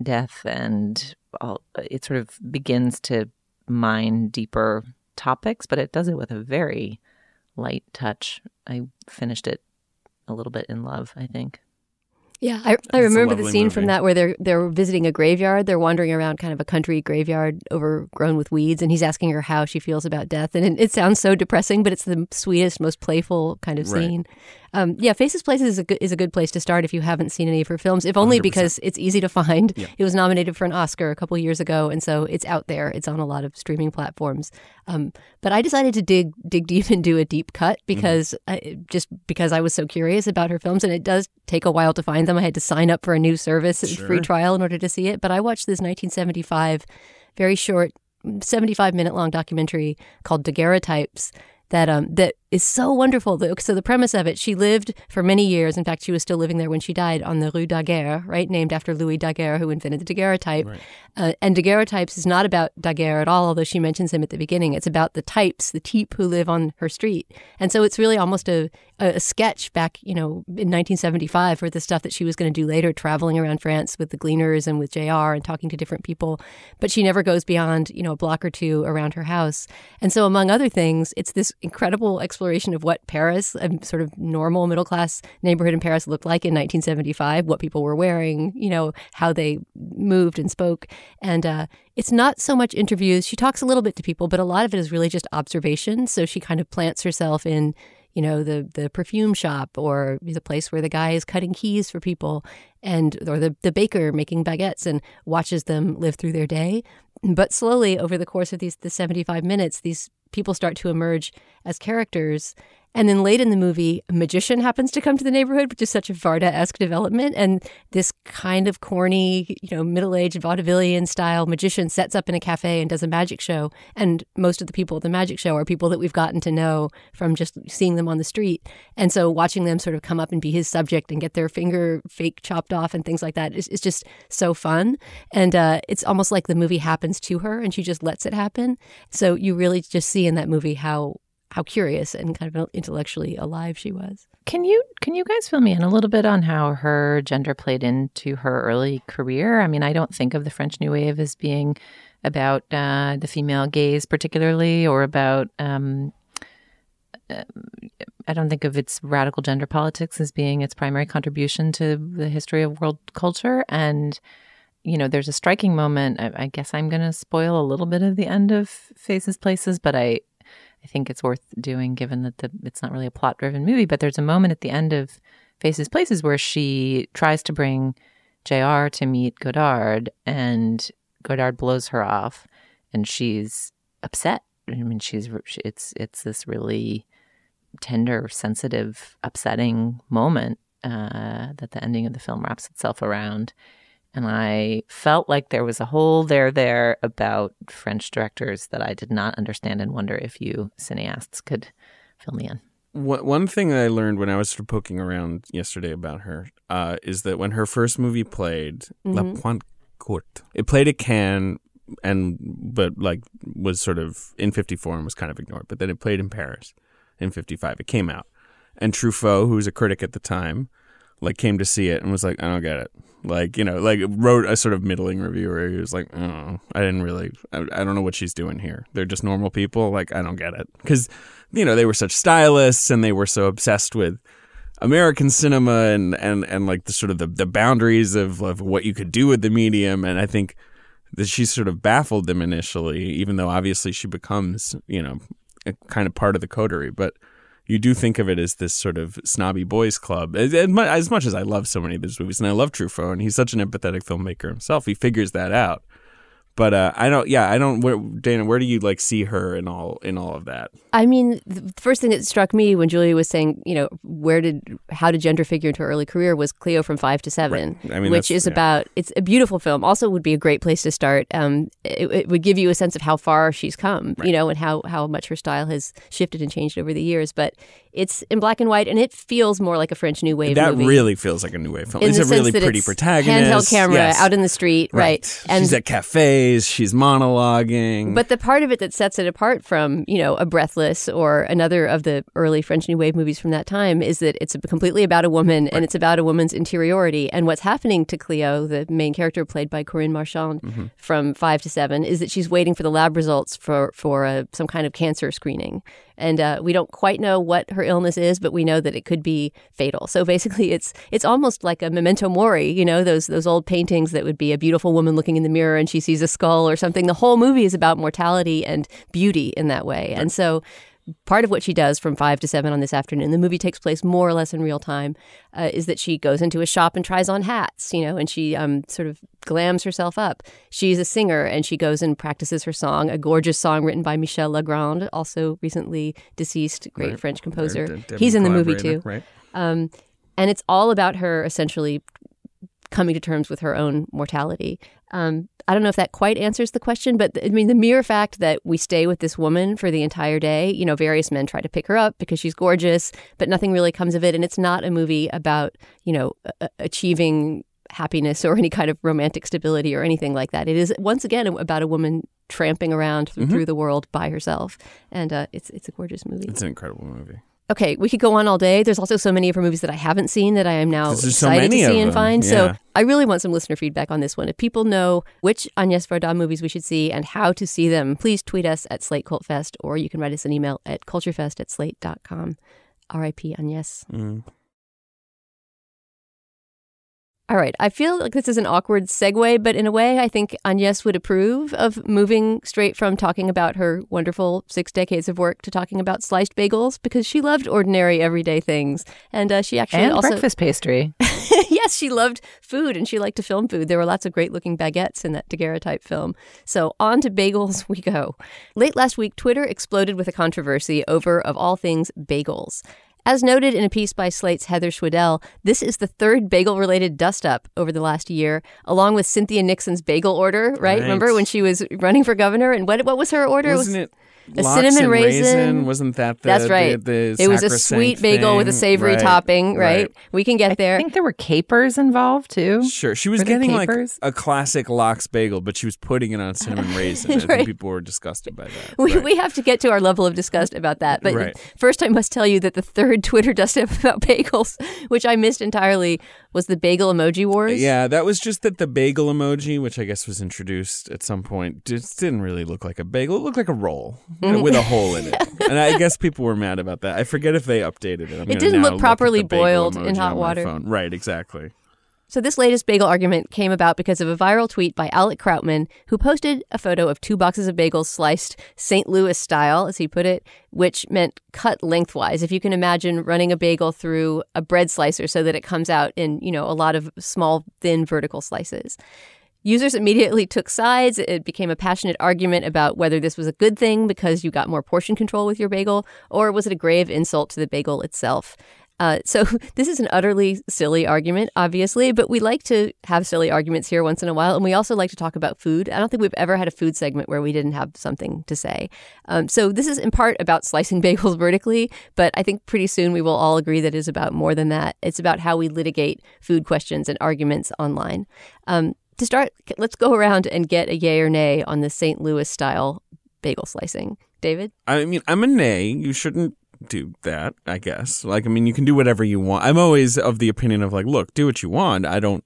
death and all, it sort of begins to mine deeper topics, but it does it with a very light touch. I finished it a little bit in love, I think. Yeah, I, I remember the scene movie. from that where they're they're visiting a graveyard. They're wandering around kind of a country graveyard overgrown with weeds, and he's asking her how she feels about death. And it, it sounds so depressing, but it's the sweetest, most playful kind of scene. Right. Um, yeah, Faces Places is a good, is a good place to start if you haven't seen any of her films, if only 100%. because it's easy to find. Yeah. It was nominated for an Oscar a couple years ago, and so it's out there. It's on a lot of streaming platforms. Um, but I decided to dig dig deep and do a deep cut mm-hmm. because mm-hmm. I, just because I was so curious about her films, and it does take a while to find them. I had to sign up for a new service, sure. free trial, in order to see it. But I watched this 1975, very short 75 minute long documentary called Daguerreotypes that um that is so wonderful. So the premise of it, she lived for many years. In fact, she was still living there when she died on the Rue Daguerre, right, named after Louis Daguerre, who invented the daguerreotype. Right. Uh, and daguerreotypes is not about Daguerre at all, although she mentions him at the beginning. It's about the types, the type who live on her street. And so it's really almost a, a sketch back, you know, in 1975 for the stuff that she was going to do later, traveling around France with the Gleaners and with JR and talking to different people. But she never goes beyond, you know, a block or two around her house. And so, among other things, it's this incredible exploration of what Paris, a sort of normal middle class neighborhood in Paris, looked like in 1975, what people were wearing, you know, how they moved and spoke. And uh, it's not so much interviews. She talks a little bit to people, but a lot of it is really just observation. So she kind of plants herself in you know the the perfume shop or the place where the guy is cutting keys for people and or the the baker making baguettes and watches them live through their day but slowly over the course of these the 75 minutes these people start to emerge as characters. And then late in the movie, a magician happens to come to the neighborhood, which is such a Varda esque development. And this kind of corny, you know, middle aged vaudevillian style magician sets up in a cafe and does a magic show. And most of the people at the magic show are people that we've gotten to know from just seeing them on the street. And so watching them sort of come up and be his subject and get their finger fake chopped off and things like that is, is just so fun. And uh, it's almost like the movie happens to her and she just lets it happen. So you really just see in that movie how how curious and kind of intellectually alive she was. Can you can you guys fill me in a little bit on how her gender played into her early career? I mean, I don't think of the French New Wave as being about uh, the female gaze particularly, or about um, uh, I don't think of its radical gender politics as being its primary contribution to the history of world culture. And you know, there's a striking moment. I, I guess I'm going to spoil a little bit of the end of Faces Places, but I I think it's worth doing given that the, it's not really a plot driven movie. But there's a moment at the end of Faces Places where she tries to bring JR to meet Godard and Godard blows her off and she's upset. I mean, she's, it's, it's this really tender, sensitive, upsetting moment uh, that the ending of the film wraps itself around. And I felt like there was a hole there there about French directors that I did not understand and wonder if you cineasts could fill me in. One thing that I learned when I was sort of poking around yesterday about her uh, is that when her first movie played, mm-hmm. La Pointe Courte, it played at Cannes and but like was sort of in 54 and was kind of ignored. But then it played in Paris in 55. It came out. And Truffaut, who was a critic at the time, like came to see it and was like, I don't get it. Like, you know, like wrote a sort of middling review where he was like, oh, I didn't really, I, I don't know what she's doing here. They're just normal people. Like, I don't get it. Because, you know, they were such stylists and they were so obsessed with American cinema and, and, and like the sort of the, the boundaries of, of what you could do with the medium. And I think that she sort of baffled them initially, even though obviously she becomes, you know, a kind of part of the coterie. But you do think of it as this sort of snobby boys club. As, much as I love so many of these movies, and I love Truffaut, and he's such an empathetic filmmaker himself, he figures that out. But uh, I don't. Yeah, I don't. Where, Dana, where do you like see her in all in all of that? I mean, the first thing that struck me when Julia was saying, you know, where did how did gender figure into her early career was Cleo from Five to Seven, right. I mean, which is yeah. about. It's a beautiful film. Also, would be a great place to start. Um, it, it would give you a sense of how far she's come, right. you know, and how how much her style has shifted and changed over the years. But it's in black and white, and it feels more like a French New Wave. That movie. really feels like a New Wave film. In it's a really pretty protagonist. handheld camera yes. out in the street, right? And she's at cafes. She's monologuing. But the part of it that sets it apart from, you know, a Breathless or another of the early French New Wave movies from that time is that it's completely about a woman and it's about a woman's interiority. And what's happening to Cleo, the main character played by Corinne Marchand Mm-hmm. from five to seven, is that she's waiting for the lab results for for a, some kind of cancer screening. And uh, we don't quite know what her illness is, but we know that it could be fatal. So basically, it's it's almost like a memento mori, you know, those those old paintings that would be a beautiful woman looking in the mirror and she sees a skull or something. The whole movie is about mortality and beauty in that way. And so part of what she does from five to seven on this afternoon, the movie takes place more or less in real time, uh, is that she goes into a shop and tries on hats, you know, and she um, sort of glams herself up. She's a singer and she goes and practices her song, a gorgeous song written by Michel Legrand, also recently deceased, great Right. French composer. He's in the movie too. Right. Um, and it's all about her essentially coming to terms with her own mortality. Um, I don't know if that quite answers the question, but I mean, the mere fact that we stay with this woman for the entire day, you know, various men try to pick her up because she's gorgeous, but nothing really comes of it. And it's not a movie about, you know, achieving happiness or any kind of romantic stability or anything like that. It is, once again, about a woman tramping around Mm-hmm. through the world by herself. And uh, it's, it's a gorgeous movie. It's an incredible movie. Okay, we could go on all day. There's also so many of her movies that I haven't seen that I am now there's so excited to see and find. yeah. So I really want some listener feedback on this one. If people know which Agnes Varda movies we should see and how to see them, please tweet us at Slate Cult Fest or you can write us an email at culturefest at slate.com. R.I.P. Agnes. Mm. All right. I feel like this is an awkward segue, but in a way, I think Agnes would approve of moving straight from talking about her wonderful six decades of work to talking about sliced bagels because she loved ordinary, everyday things. And uh, she actually and also. breakfast pastry. yes, she loved food and she liked to film food. There were lots of great looking baguettes in that daguerreotype film. So on to bagels we go. Late last week, Twitter exploded with a controversy over, of all things, bagels. As noted in a piece by Slate's Heather Schwedel, this is the third bagel related dust up over the last year, along with Cynthia Nixon's bagel order, right? Right. Remember when she was running for governor? And what, what was her order? Wasn't it a lox cinnamon and raisin. Wasn't that the, That's right. The, it was a sacrosanct sweet bagel with a savory Right, topping, right? right. We can get I there. I think there were capers involved too. Sure, she was Were getting like a classic lox bagel, but she was putting it on cinnamon raisin. I Right. think people were disgusted by that. We, Right. we have to get to our level of disgust about that. But Right. first, I must tell you that the third Twitter dust up about bagels, which I missed entirely, was the bagel emoji wars. Yeah, that was just that the bagel emoji, which I guess was introduced at some point, just didn't really look like a bagel. It looked like a roll you know, with a hole in it. And I guess people were mad about that. I forget if they updated it. I'm It didn't look properly bagel boiled in hot water. Right, exactly. So this latest bagel argument came about because of a viral tweet by Alec Krautman, who posted a photo of two boxes of bagels sliced St. Louis style, as he put it, which meant cut lengthwise. If you can imagine running a bagel through a bread slicer so that it comes out in, you know, a lot of small, thin vertical slices. Users immediately took sides. It became a passionate argument about whether this was a good thing because you got more portion control with your bagel, or was it a grave insult to the bagel itself? Uh, so this is an utterly silly argument, obviously, but we like to have silly arguments here once in a while, and we also like to talk about food. I don't think we've ever had a food segment where we didn't have something to say. Um, so this is in part about slicing bagels vertically, but I think pretty soon we will all agree that it is about more than that. It's about how we litigate food questions and arguments online. Um, to start, let's go around and get a yay or nay on the St. Louis style bagel slicing. David? I mean, I'm a nay. You shouldn't do that, I guess. Like, I mean, you can do whatever you want. I'm always of the opinion of like, look, do what you want. I don't,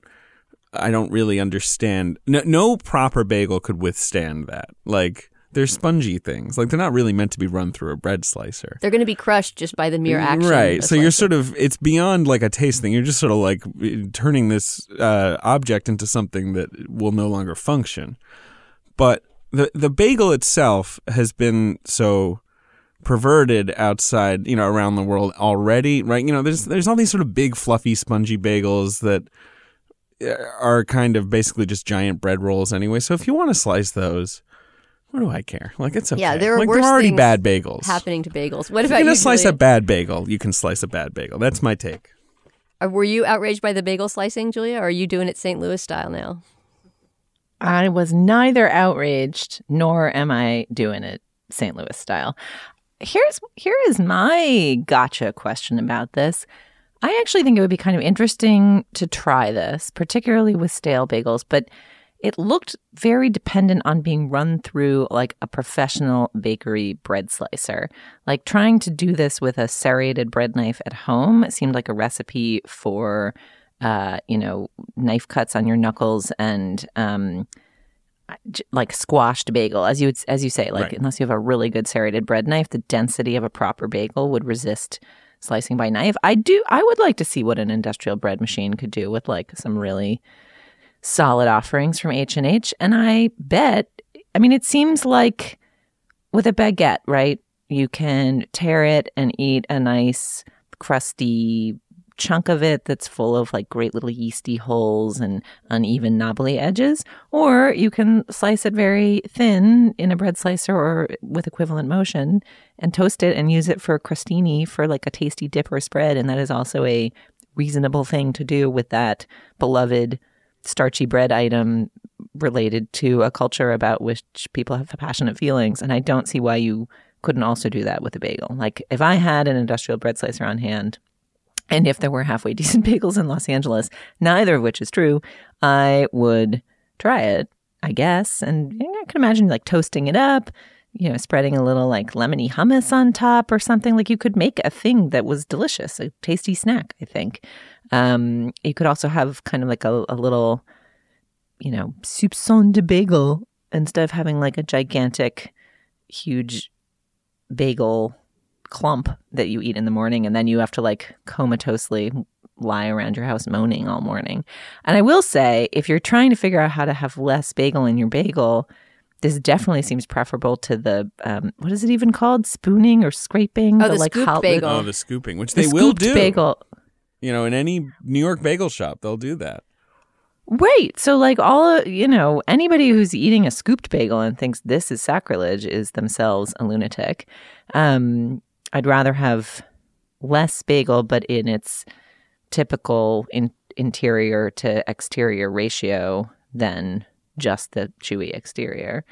I don't really understand. No, no proper bagel could withstand that. Like, they're spongy things. Like, they're not really meant to be run through a bread slicer. They're going to be crushed just by the mere action. Right. So you're sort of it's beyond like a taste thing. You're just sort of like turning this uh, object into something that will no longer function. But the the bagel itself has been so perverted outside, you know, around the world already, right? You know, there's there's all these sort of big fluffy spongy bagels that uh, are kind of basically just giant bread rolls anyway. So if you want to slice those, what do I care? Like it's okay. Yeah, there are like worse they're already bad bagels. happening to bagels. What If about you're you? gonna slice a bad bagel, you can slice a bad bagel. That's my take. Uh, Were you outraged by the bagel slicing, Julia, or are you doing it St. Louis style now? I was neither outraged nor am I doing it St. Louis style. Here's here is my gotcha question about this. I actually think it would be kind of interesting to try this, particularly with stale bagels, but it looked very dependent on being run through like a professional bakery bread slicer. Like trying to do this with a serrated bread knife at home seemed like a recipe for uh, you know, knife cuts on your knuckles and um, like squashed bagel, as you would, as you say, like Right. unless you have a really good serrated bread knife, the density of a proper bagel would resist slicing by knife. I do. I would like to see what an industrial bread machine could do with like some really solid offerings from H and H, and I bet. I mean, it seems like with a baguette, right? You can tear it and eat a nice crusty chunk of it that's full of like great little yeasty holes and uneven knobbly edges or you can slice it very thin in a bread slicer or with equivalent motion and toast it and use it for crostini for like a tasty dip or spread and that is also a reasonable thing to do with that beloved starchy bread item related to a culture about which people have passionate feelings and i don't see why you couldn't also do that with a bagel. Like if i had an industrial bread slicer on hand and if there were halfway decent bagels in Los Angeles, neither of which is true, I would try it, I guess. And I can imagine like toasting it up, you know, spreading a little like lemony hummus on top or something. Like you could make a thing that was delicious, a tasty snack, I think. Um, you could also have kind of like a, a little, you know, soupçon de bagel instead of having like a gigantic, huge bagel clump that you eat in the morning and then you have to like comatosely lie around your house moaning all morning. And I will say, if you're trying to figure out how to have less bagel in your bagel, this definitely seems preferable to the um, what is it even called? Spooning or scraping? Oh, the scooped hol- bagel. Oh, the scooping, which the they will do. bagel. You know, in any New York bagel shop, they'll do that. Right. So, like, all, you know, anybody who's eating a scooped bagel and thinks this is sacrilege is themselves a lunatic. Um, I'd rather have less bagel, but in its typical in- interior to exterior ratio than just the chewy exterior.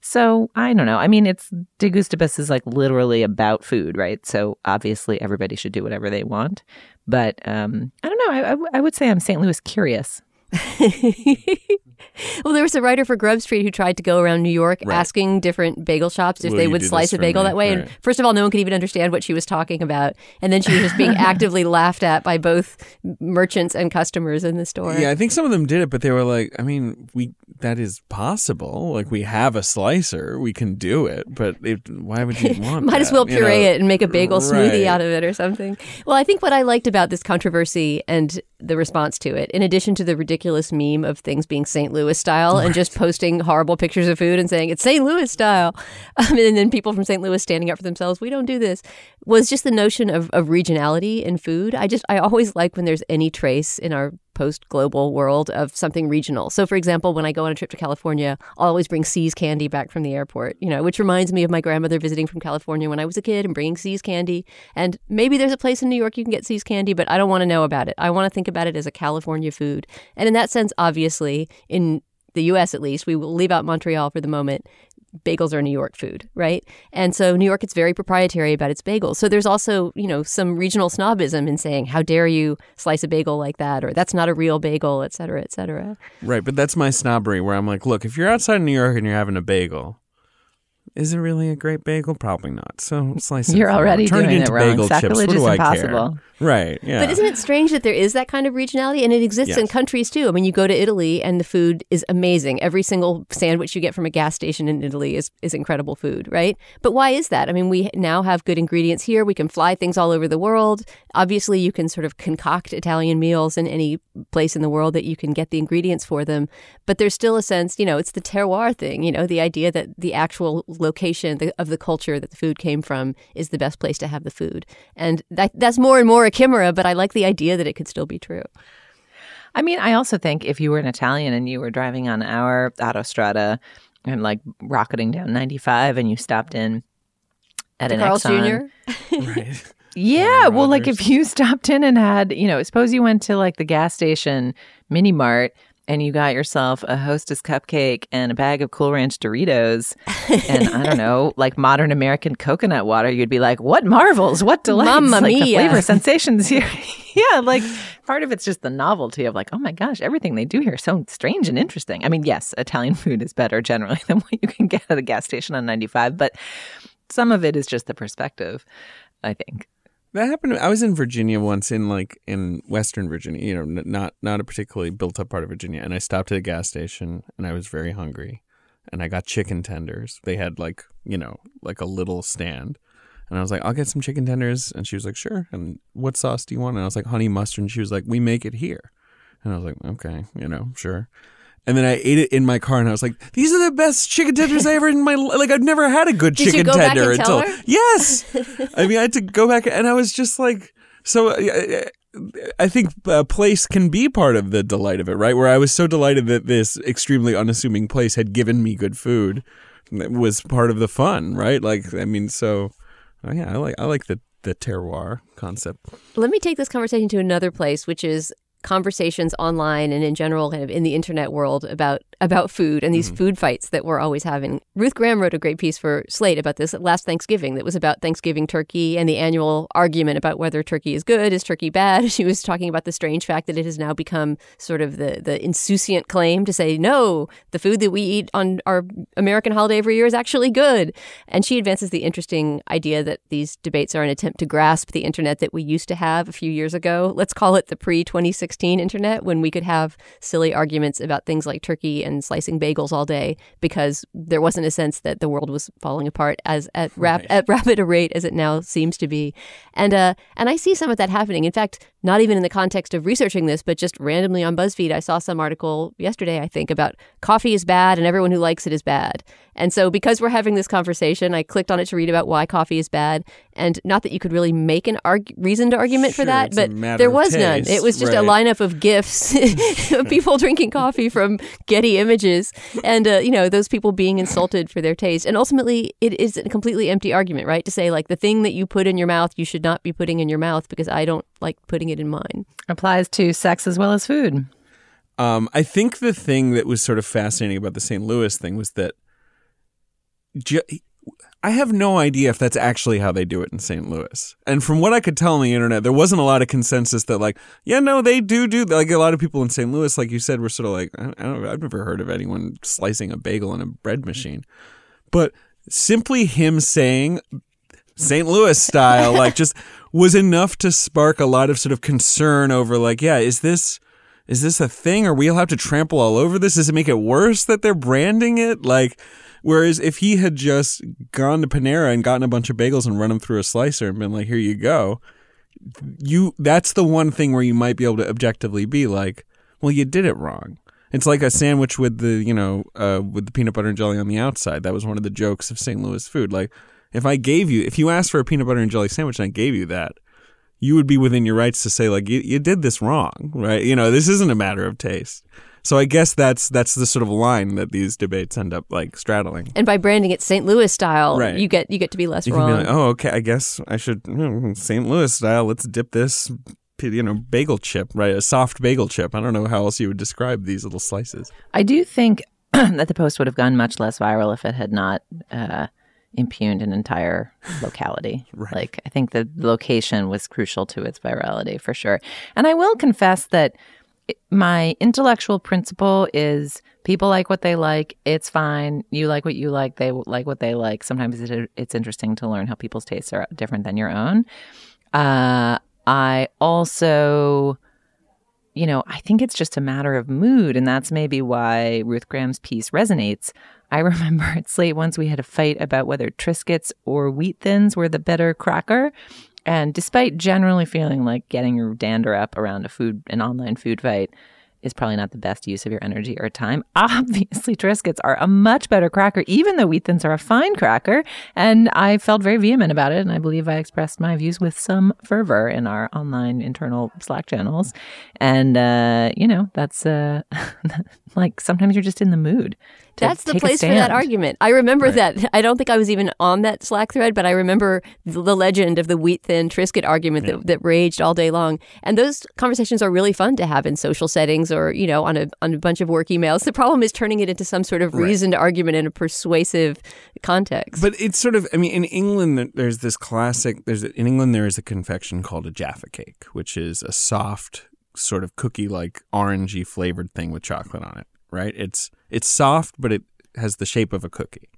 So I don't know. I mean, it's De Gustibus is like literally about food, right? So obviously everybody should do whatever they want. But um, I don't know. I, I would say I'm St. Louis curious. well, there was a writer for Grub Street who tried to go around New York Right. asking different bagel shops if Will they would slice a bagel me? that way. And first of all, no one could even understand what she was talking about. And then she was just being actively laughed at by both merchants and customers in the store. Yeah, I think some of them did it, but they were like, I mean, we that is possible. Like we have a slicer, we can do it, but it, why would you want? Might as that, well you puree know? it and make a bagel smoothie out of it or something. Well, I think what I liked about this controversy and the response to it, in addition to the ridiculous meme of things being St. Louis style and just posting horrible pictures of food and saying it's St. Louis style, um, and then people from St. Louis standing up for themselves, we don't do this, was just the notion of, of regionality in food. I just, I always like when there's any trace in our post global world of something regional. So, for example, when I go on a trip to California, I'll always bring See's candy back from the airport, you know, which reminds me of my grandmother visiting from California when I was a kid and bringing See's candy. And maybe there's a place in New York you can get See's candy, but I don't want to know about it. I want to think about it as a California food. And in that sense, obviously, in the US at least, we will leave out Montreal for the moment. Bagels are New York food, right? And so New York is very proprietary about its bagels. So there's also, you know, some regional snobism in saying, how dare you slice a bagel like that? Or that's not a real bagel, et cetera, et cetera. Right, but that's my snobbery where I'm like, look, if you're outside of New York and you're having a bagel, Is it really a great bagel? Probably not. So slice it. You're in already Turn doing it it into wrong. bagel chips. Sacrilege do is I impossible. care? Right. Yeah. But isn't it strange that there is that kind of regionality and it exists in countries too? I mean, you go to Italy and the food is amazing. Every single sandwich you get from a gas station in Italy is, is incredible food, right? But why is that? I mean, we now have good ingredients here. We can fly things all over the world. Obviously, you can sort of concoct Italian meals in any place in the world that you can get the ingredients for them. But there's still a sense, you know, it's the terroir thing, you know, the idea that the actual location the- of the culture that the food came from is the best place to have the food. And that, that's more and more a chimera, but I like the idea that it could still be true. I mean, I also think if you were an Italian and you were driving on our autostrada and like rocketing down 95 and you stopped in at an Carl's Exxon, Jr. right. Yeah, well, like if you stopped in and had, you know, suppose you went to like the gas station mini mart and you got yourself a hostess cupcake and a bag of Cool Ranch Doritos and I don't know, like modern American coconut water, you'd be like, what marvels, what delights, Mamma like the flavor sensations here. yeah, like part of it's just the novelty of like, oh my gosh, everything they do here is so strange and interesting. I mean, yes, Italian food is better generally than what you can get at a gas station on 95, but some of it is just the perspective, I think. That happened. I was in Virginia once, in like in Western Virginia, you know, not not a particularly built up part of Virginia. And I stopped at a gas station, and I was very hungry, and I got chicken tenders. They had like you know like a little stand, and I was like, I'll get some chicken tenders, and she was like, sure. And what sauce do you want? And I was like, honey mustard. And she was like, we make it here, and I was like, okay, you know, sure. And then I ate it in my car, and I was like, "These are the best chicken tenders I ever in my li- like. I've never had a good Did chicken tender until yes. I mean, I had to go back, and I was just like, so. uh, I think a place can be part of the delight of it, right? Where I was so delighted that this extremely unassuming place had given me good food that was part of the fun, right? Like, I mean, so uh, yeah, I like I like the the terroir concept. Let me take this conversation to another place, which is conversations online and in general kind of in the internet world about about food and these mm-hmm. food fights that we're always having. Ruth Graham wrote a great piece for Slate about this last Thanksgiving that was about Thanksgiving turkey and the annual argument about whether turkey is good, is turkey bad. She was talking about the strange fact that it has now become sort of the the insouciant claim to say no, the food that we eat on our American holiday every year is actually good. And she advances the interesting idea that these debates are an attempt to grasp the internet that we used to have a few years ago. Let's call it the pre 2016 internet when we could have silly arguments about things like turkey and slicing bagels all day because there wasn't a sense that the world was falling apart as at rap at rapid a rate as it now seems to be. And uh and I see some of that happening. In fact, not even in the context of researching this, but just randomly on BuzzFeed, I saw some article yesterday, I think, about coffee is bad and everyone who likes it is bad. And so, because we're having this conversation, I clicked on it to read about why coffee is bad. And not that you could really make an arg- reasoned argument for that, but there was none. It was just a lineup of gifs of people drinking coffee from Getty Images, and uh, you know those people being insulted for their taste. And ultimately, it is a completely empty argument, right? To say like the thing that you put in your mouth, you should not be putting in your mouth because I don't like putting it in mine. Applies to sex as well as food. Um, I think the thing that was sort of fascinating about the St. Louis thing was that ju- I have no idea if that's actually how they do it in St. Louis. And from what I could tell on the internet, there wasn't a lot of consensus that like, yeah, no, they do do like a lot of people in St. Louis, like you said, were sort of like, I don't, I've never heard of anyone slicing a bagel in a bread mm-hmm. machine, but simply him saying St. Louis style, like just was enough to spark a lot of sort of concern over like, yeah, is this is this a thing? Are we allowed to trample all over this? Does it make it worse that they're branding it? Like, whereas if he had just gone to Panera and gotten a bunch of bagels and run them through a slicer and been like, here you go, you that's the one thing where you might be able to objectively be like, well, you did it wrong. It's like a sandwich with the, you know, uh, with the peanut butter and jelly on the outside. That was one of the jokes of St. Louis food. Like, if I gave you, if you asked for a peanut butter and jelly sandwich and I gave you that, you would be within your rights to say like, you, you did this wrong, right? You know, this isn't a matter of taste. So I guess that's that's the sort of line that these debates end up like straddling. And by branding it St. Louis style, Right. you get you get to be less You can wrong. be like, oh, okay, I guess I should mm, St. Louis style. Let's dip this, you know, bagel chip, right? A soft bagel chip. I don't know how else you would describe these little slices. I do think that the post would have gone much less viral if it had not uh, impugned an entire locality. Like, I think the location was crucial to its virality for sure. And I will confess that it- my intellectual principle is People like what they like. It's fine. You like what you like. They like what they like. Sometimes it, it's interesting to learn how people's tastes are different than your own. Uh, I also, you know, I think it's just a matter of mood. And that's maybe why Ruth Graham's piece resonates. I remember at Slate once we had a fight about whether Triscuits or Wheat Thins were the better cracker. And despite generally feeling like getting your dander up around a food, an online food fight, is probably not the best use of your energy or time. Obviously, Triscuits are a much better cracker, even though wheat thins are a fine cracker. And I felt very vehement about it. And I believe I expressed my views with some fervor in our online internal Slack channels. And, uh, you know, that's uh, like sometimes you're just in the mood. That's the place for that argument. I remember right. that. I don't think I was even on that Slack thread, but I remember the legend of the wheat thin Triscuit argument yeah. that, that raged all day long. And those conversations are really fun to have in social settings or, you know, on a, on a bunch of work emails. The problem is turning it into some sort of reasoned right. argument in a persuasive context. But it's sort of, I mean, in England, there's this classic, there's in England, there is a confection called a Jaffa cake, which is a soft, sort of cookie like orangey flavored thing with chocolate on it right? It's it's soft, but it has the shape of a cookie.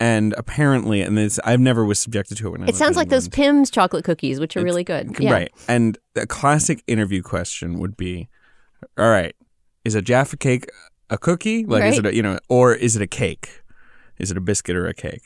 And apparently, and this I've never was subjected to it. When I it sounds like those Pim's chocolate cookies, which are it's, really good. Yeah. Right. And a classic interview question would be, "All right, is a Jaffa cake a cookie? Like, right. is it a, you know, or is it a cake? Is it a biscuit or a cake?"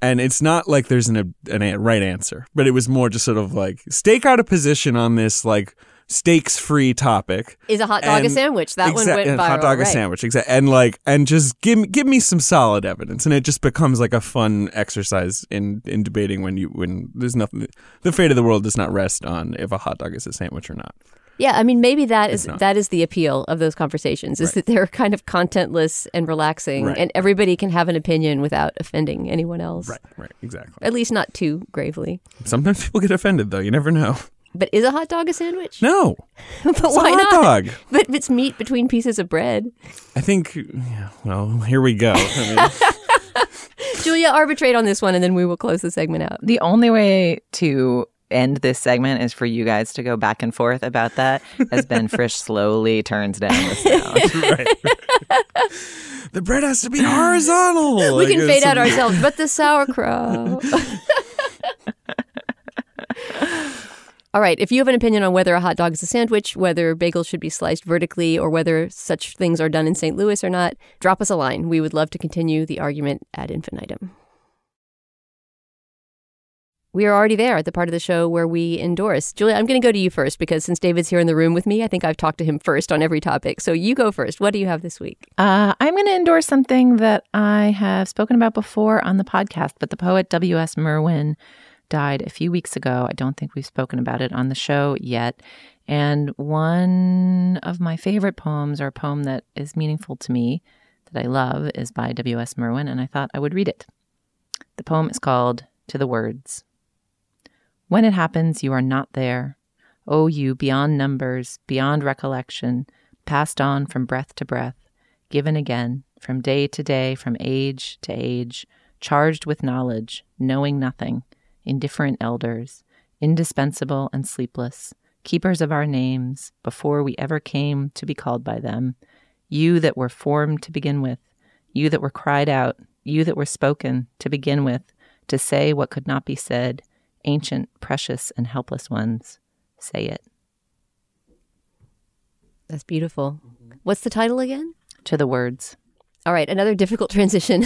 And it's not like there's an, an a right answer, but it was more just sort of like stake out a position on this, like stakes free topic. Is a hot dog and a sandwich? That exa- one went viral. Hot dog right. a sandwich, exactly. And like, and just give me give me some solid evidence, and it just becomes like a fun exercise in in debating when you when there's nothing. The fate of the world does not rest on if a hot dog is a sandwich or not. Yeah, I mean, maybe that is that is the appeal of those conversations is right. that they're kind of contentless and relaxing, right. and everybody can have an opinion without offending anyone else. Right, right, exactly. At least not too gravely. Sometimes people get offended, though. You never know. But is a hot dog a sandwich? No. but it's why a hot not? dog. But it's meat between pieces of bread. I think. Yeah, well, here we go. I mean. Julia, arbitrate on this one, and then we will close the segment out. The only way to end this segment is for you guys to go back and forth about that as Ben Frisch slowly turns down the sound. right. The bread has to be horizontal. We can fade out ourselves, but the sauerkraut. All right. If you have an opinion on whether a hot dog is a sandwich, whether bagels should be sliced vertically, or whether such things are done in St. Louis or not, drop us a line. We would love to continue the argument ad infinitum. We are already there at the part of the show where we endorse. Julia, I'm going to go to you first because since David's here in the room with me, I think I've talked to him first on every topic. So you go first. What do you have this week? Uh, I'm going to endorse something that I have spoken about before on the podcast, but the poet W.S. Merwin died a few weeks ago. I don't think we've spoken about it on the show yet. And one of my favorite poems, or a poem that is meaningful to me, that I love, is by W.S. Merwin, and I thought I would read it. The poem is called To the Words. When it happens, you are not there. Oh, you beyond numbers, beyond recollection, passed on from breath to breath, given again, from day to day, from age to age, charged with knowledge, knowing nothing, indifferent elders, indispensable and sleepless, keepers of our names, before we ever came to be called by them, you that were formed to begin with, you that were cried out, you that were spoken to begin with, to say what could not be said, ancient, precious, and helpless ones, say it. That's beautiful. What's the title again? To the words. All right, another difficult transition,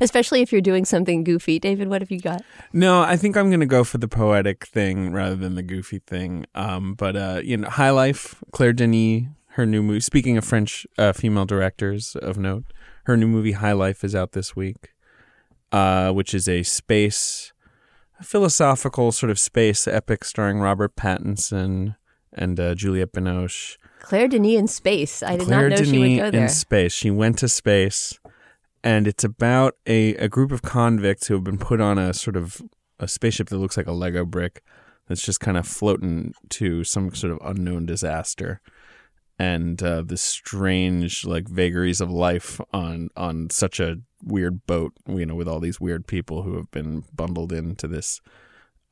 especially if you're doing something goofy. David, what have you got? No, I think I'm going to go for the poetic thing rather than the goofy thing. Um, but uh, you know, High Life, Claire Denis, her new movie. Speaking of French uh, female directors of note, her new movie High Life is out this week, uh, which is a space, a philosophical sort of space epic starring Robert Pattinson and uh, Juliette Binoche. Claire Denis in space. I did Claire not know Denis she would go there. in space. She went to space, and it's about a, a group of convicts who have been put on a sort of a spaceship that looks like a Lego brick that's just kind of floating to some sort of unknown disaster and uh, the strange like vagaries of life on on such a weird boat you know with all these weird people who have been bundled into this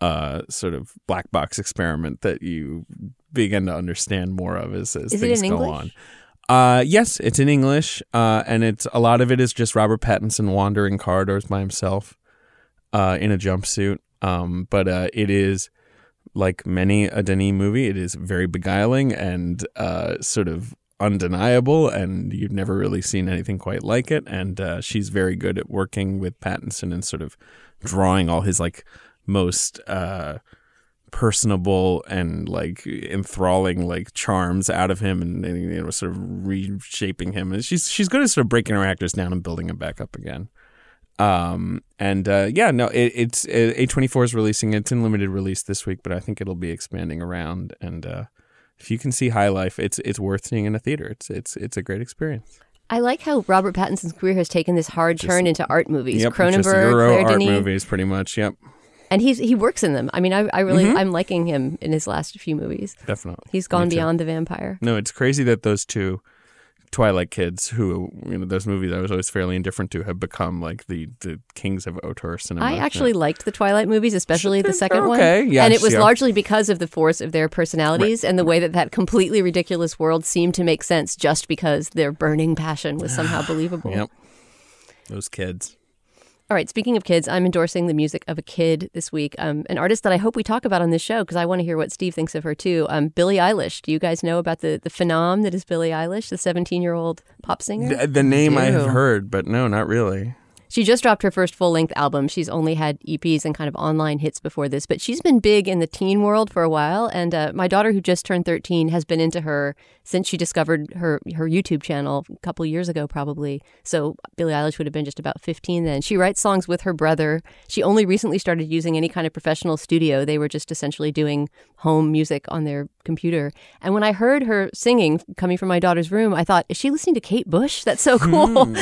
uh, sort of black box experiment that you begin to understand more of as, as things go English? on. Uh, yes, it's in English, uh, and it's a lot of it is just Robert Pattinson wandering corridors by himself, uh, in a jumpsuit. Um, but uh, it is like many a Denis movie. It is very beguiling and uh, sort of undeniable, and you've never really seen anything quite like it. And uh, she's very good at working with Pattinson and sort of drawing all his like most uh, personable and like enthralling like charms out of him and, and, you know sort of reshaping him. And she's she's good at sort of breaking her actors down and building them back up again. Um and uh yeah no it, it's a24 is releasing. It's in limited release this week but i think it'll be expanding around. And uh if you can see high life it's it's worth seeing in a theater. It's it's it's a great experience. I like how Robert Pattinson's career has taken this hard Just- turn into art movies. yep Cronenberg, Claire art Denis, movies pretty much. Yep and he's he works in them. I mean, I, I really Mhm. I'm liking him in his last few movies. definitely He's gone beyond the vampire. No, it's crazy that those two Twilight kids, who you know, those movies I was always fairly indifferent to, have become like the the kings of auteur cinema. I actually liked the Twilight movies, especially the second one. okay, yes, and it was yeah. largely because of the force of their personalities and the way that that completely ridiculous world seemed to make sense just because their burning passion was somehow believable. Yep. Those kids. All right, speaking of kids, I'm endorsing the music of a kid this week, um, an artist that I hope we talk about on this show because I want to hear what Steve thinks of her too. Um, Billie Eilish. Do you guys know about the the phenom that is Billie Eilish, the 17 year old pop singer? The, the name I have heard, but no, not really. She just dropped her first full length album. She's only had EPs and kind of online hits before this, but she's been big in the teen world for a while. And uh, my daughter, who just turned 13, has been into her since she discovered her her YouTube channel a couple years ago, probably. So Billie Eilish would have been just about 15 then. She writes songs with her brother. She only recently started using any kind of professional studio. They were just essentially doing home music on their computer. And when I heard her singing coming from my daughter's room, I thought, is she listening to Kate Bush? That's so cool.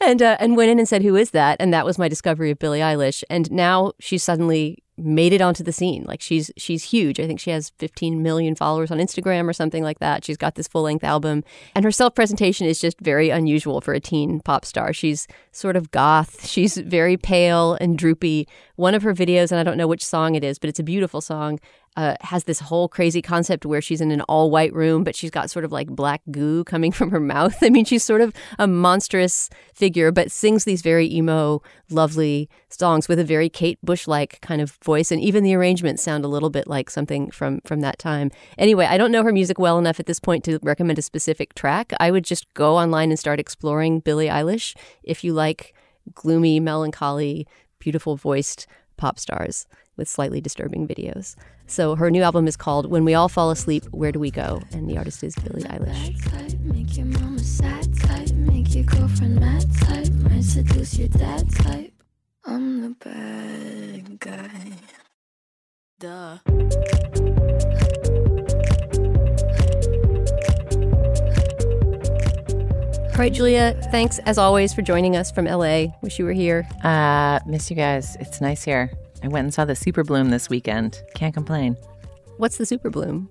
and uh, and went in and said, who is that? And that was my discovery of Billie Eilish. And now she's suddenly made it onto the scene. Like she's she's huge. I think she has 15 million followers on Instagram or something like that. She's got this full-length album and her self-presentation is just very unusual for a teen pop star. She's sort of goth. She's very pale and droopy. One of her videos and I don't know which song it is, but it's a beautiful song. Uh, has this whole crazy concept where she's in an all white room, but she's got sort of like black goo coming from her mouth. I mean, she's sort of a monstrous figure, but sings these very emo, lovely songs with a very Kate Bush like kind of voice. And even the arrangements sound a little bit like something from, from that time. Anyway, I don't know her music well enough at this point to recommend a specific track. I would just go online and start exploring Billie Eilish if you like gloomy, melancholy, beautiful voiced pop stars with slightly disturbing videos. So her new album is called When We All Fall Asleep, Where Do We Go? And the artist is Billie Eilish. Bad type, make your mama sad type, make your girlfriend mad type, might seduce your dad type. I'm the bad guy. Duh. All right, Julia, thanks as always for joining us from LA. Wish you were here. Uh, miss you guys. It's nice here. I went and saw the Super Bloom this weekend. Can't complain. What's the super bloom?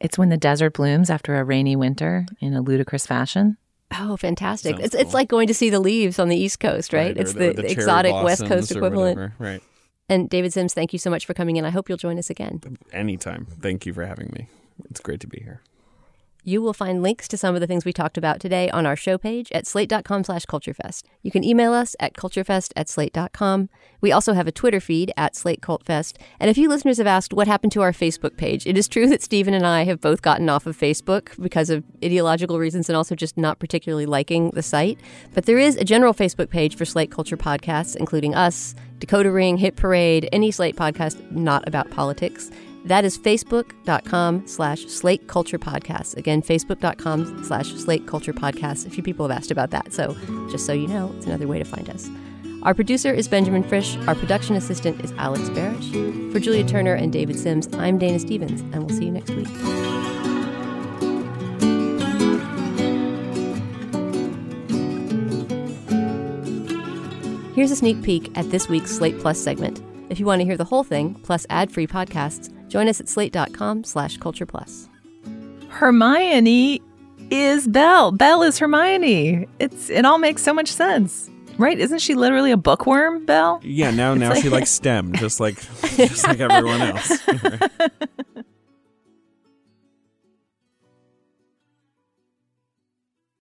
It's when the desert blooms after a rainy winter in a ludicrous fashion. Oh, fantastic. Sounds It's, it's like going to see the leaves on the East Coast, right? or it's the- the, the exotic West Coast equivalent. Right. And David Sims, thank you so much for coming in. I hope you'll join us again. Anytime. Thank you for having me. It's great to be here. You will find links to some of the things we talked about today on our show page at slate.com slash culturefest. You can email us at culturefest at slate.com. We also have a Twitter feed at slatecultfest. And a few listeners have asked what happened to our Facebook page. It is true that Stephen and I have both gotten off of Facebook because of ideological reasons and also just not particularly liking the site. But there is a general Facebook page for Slate Culture podcasts, including us, Decoder Ring, Hit Parade, any Slate podcast not about politics. That is facebook.com slash slate culture podcasts. Again, facebook.com slash slate culture podcasts. A few people have asked about that. So just so you know, it's another way to find us. Our producer is Benjamin Frisch. Our production assistant is Alex Barasch. For Julia Turner and David Sims, I'm Dana Stevens, and we'll see you next week. Here's a sneak peek at this week's Slate Plus segment. If you want to hear the whole thing, plus ad-free podcasts, join us at slate.com slash culture plus. Hermione is Belle. Belle is Hermione. It's it all makes so much sense. Right? Isn't she literally a bookworm, Belle? Yeah, now now she likes STEM, just like just like everyone else.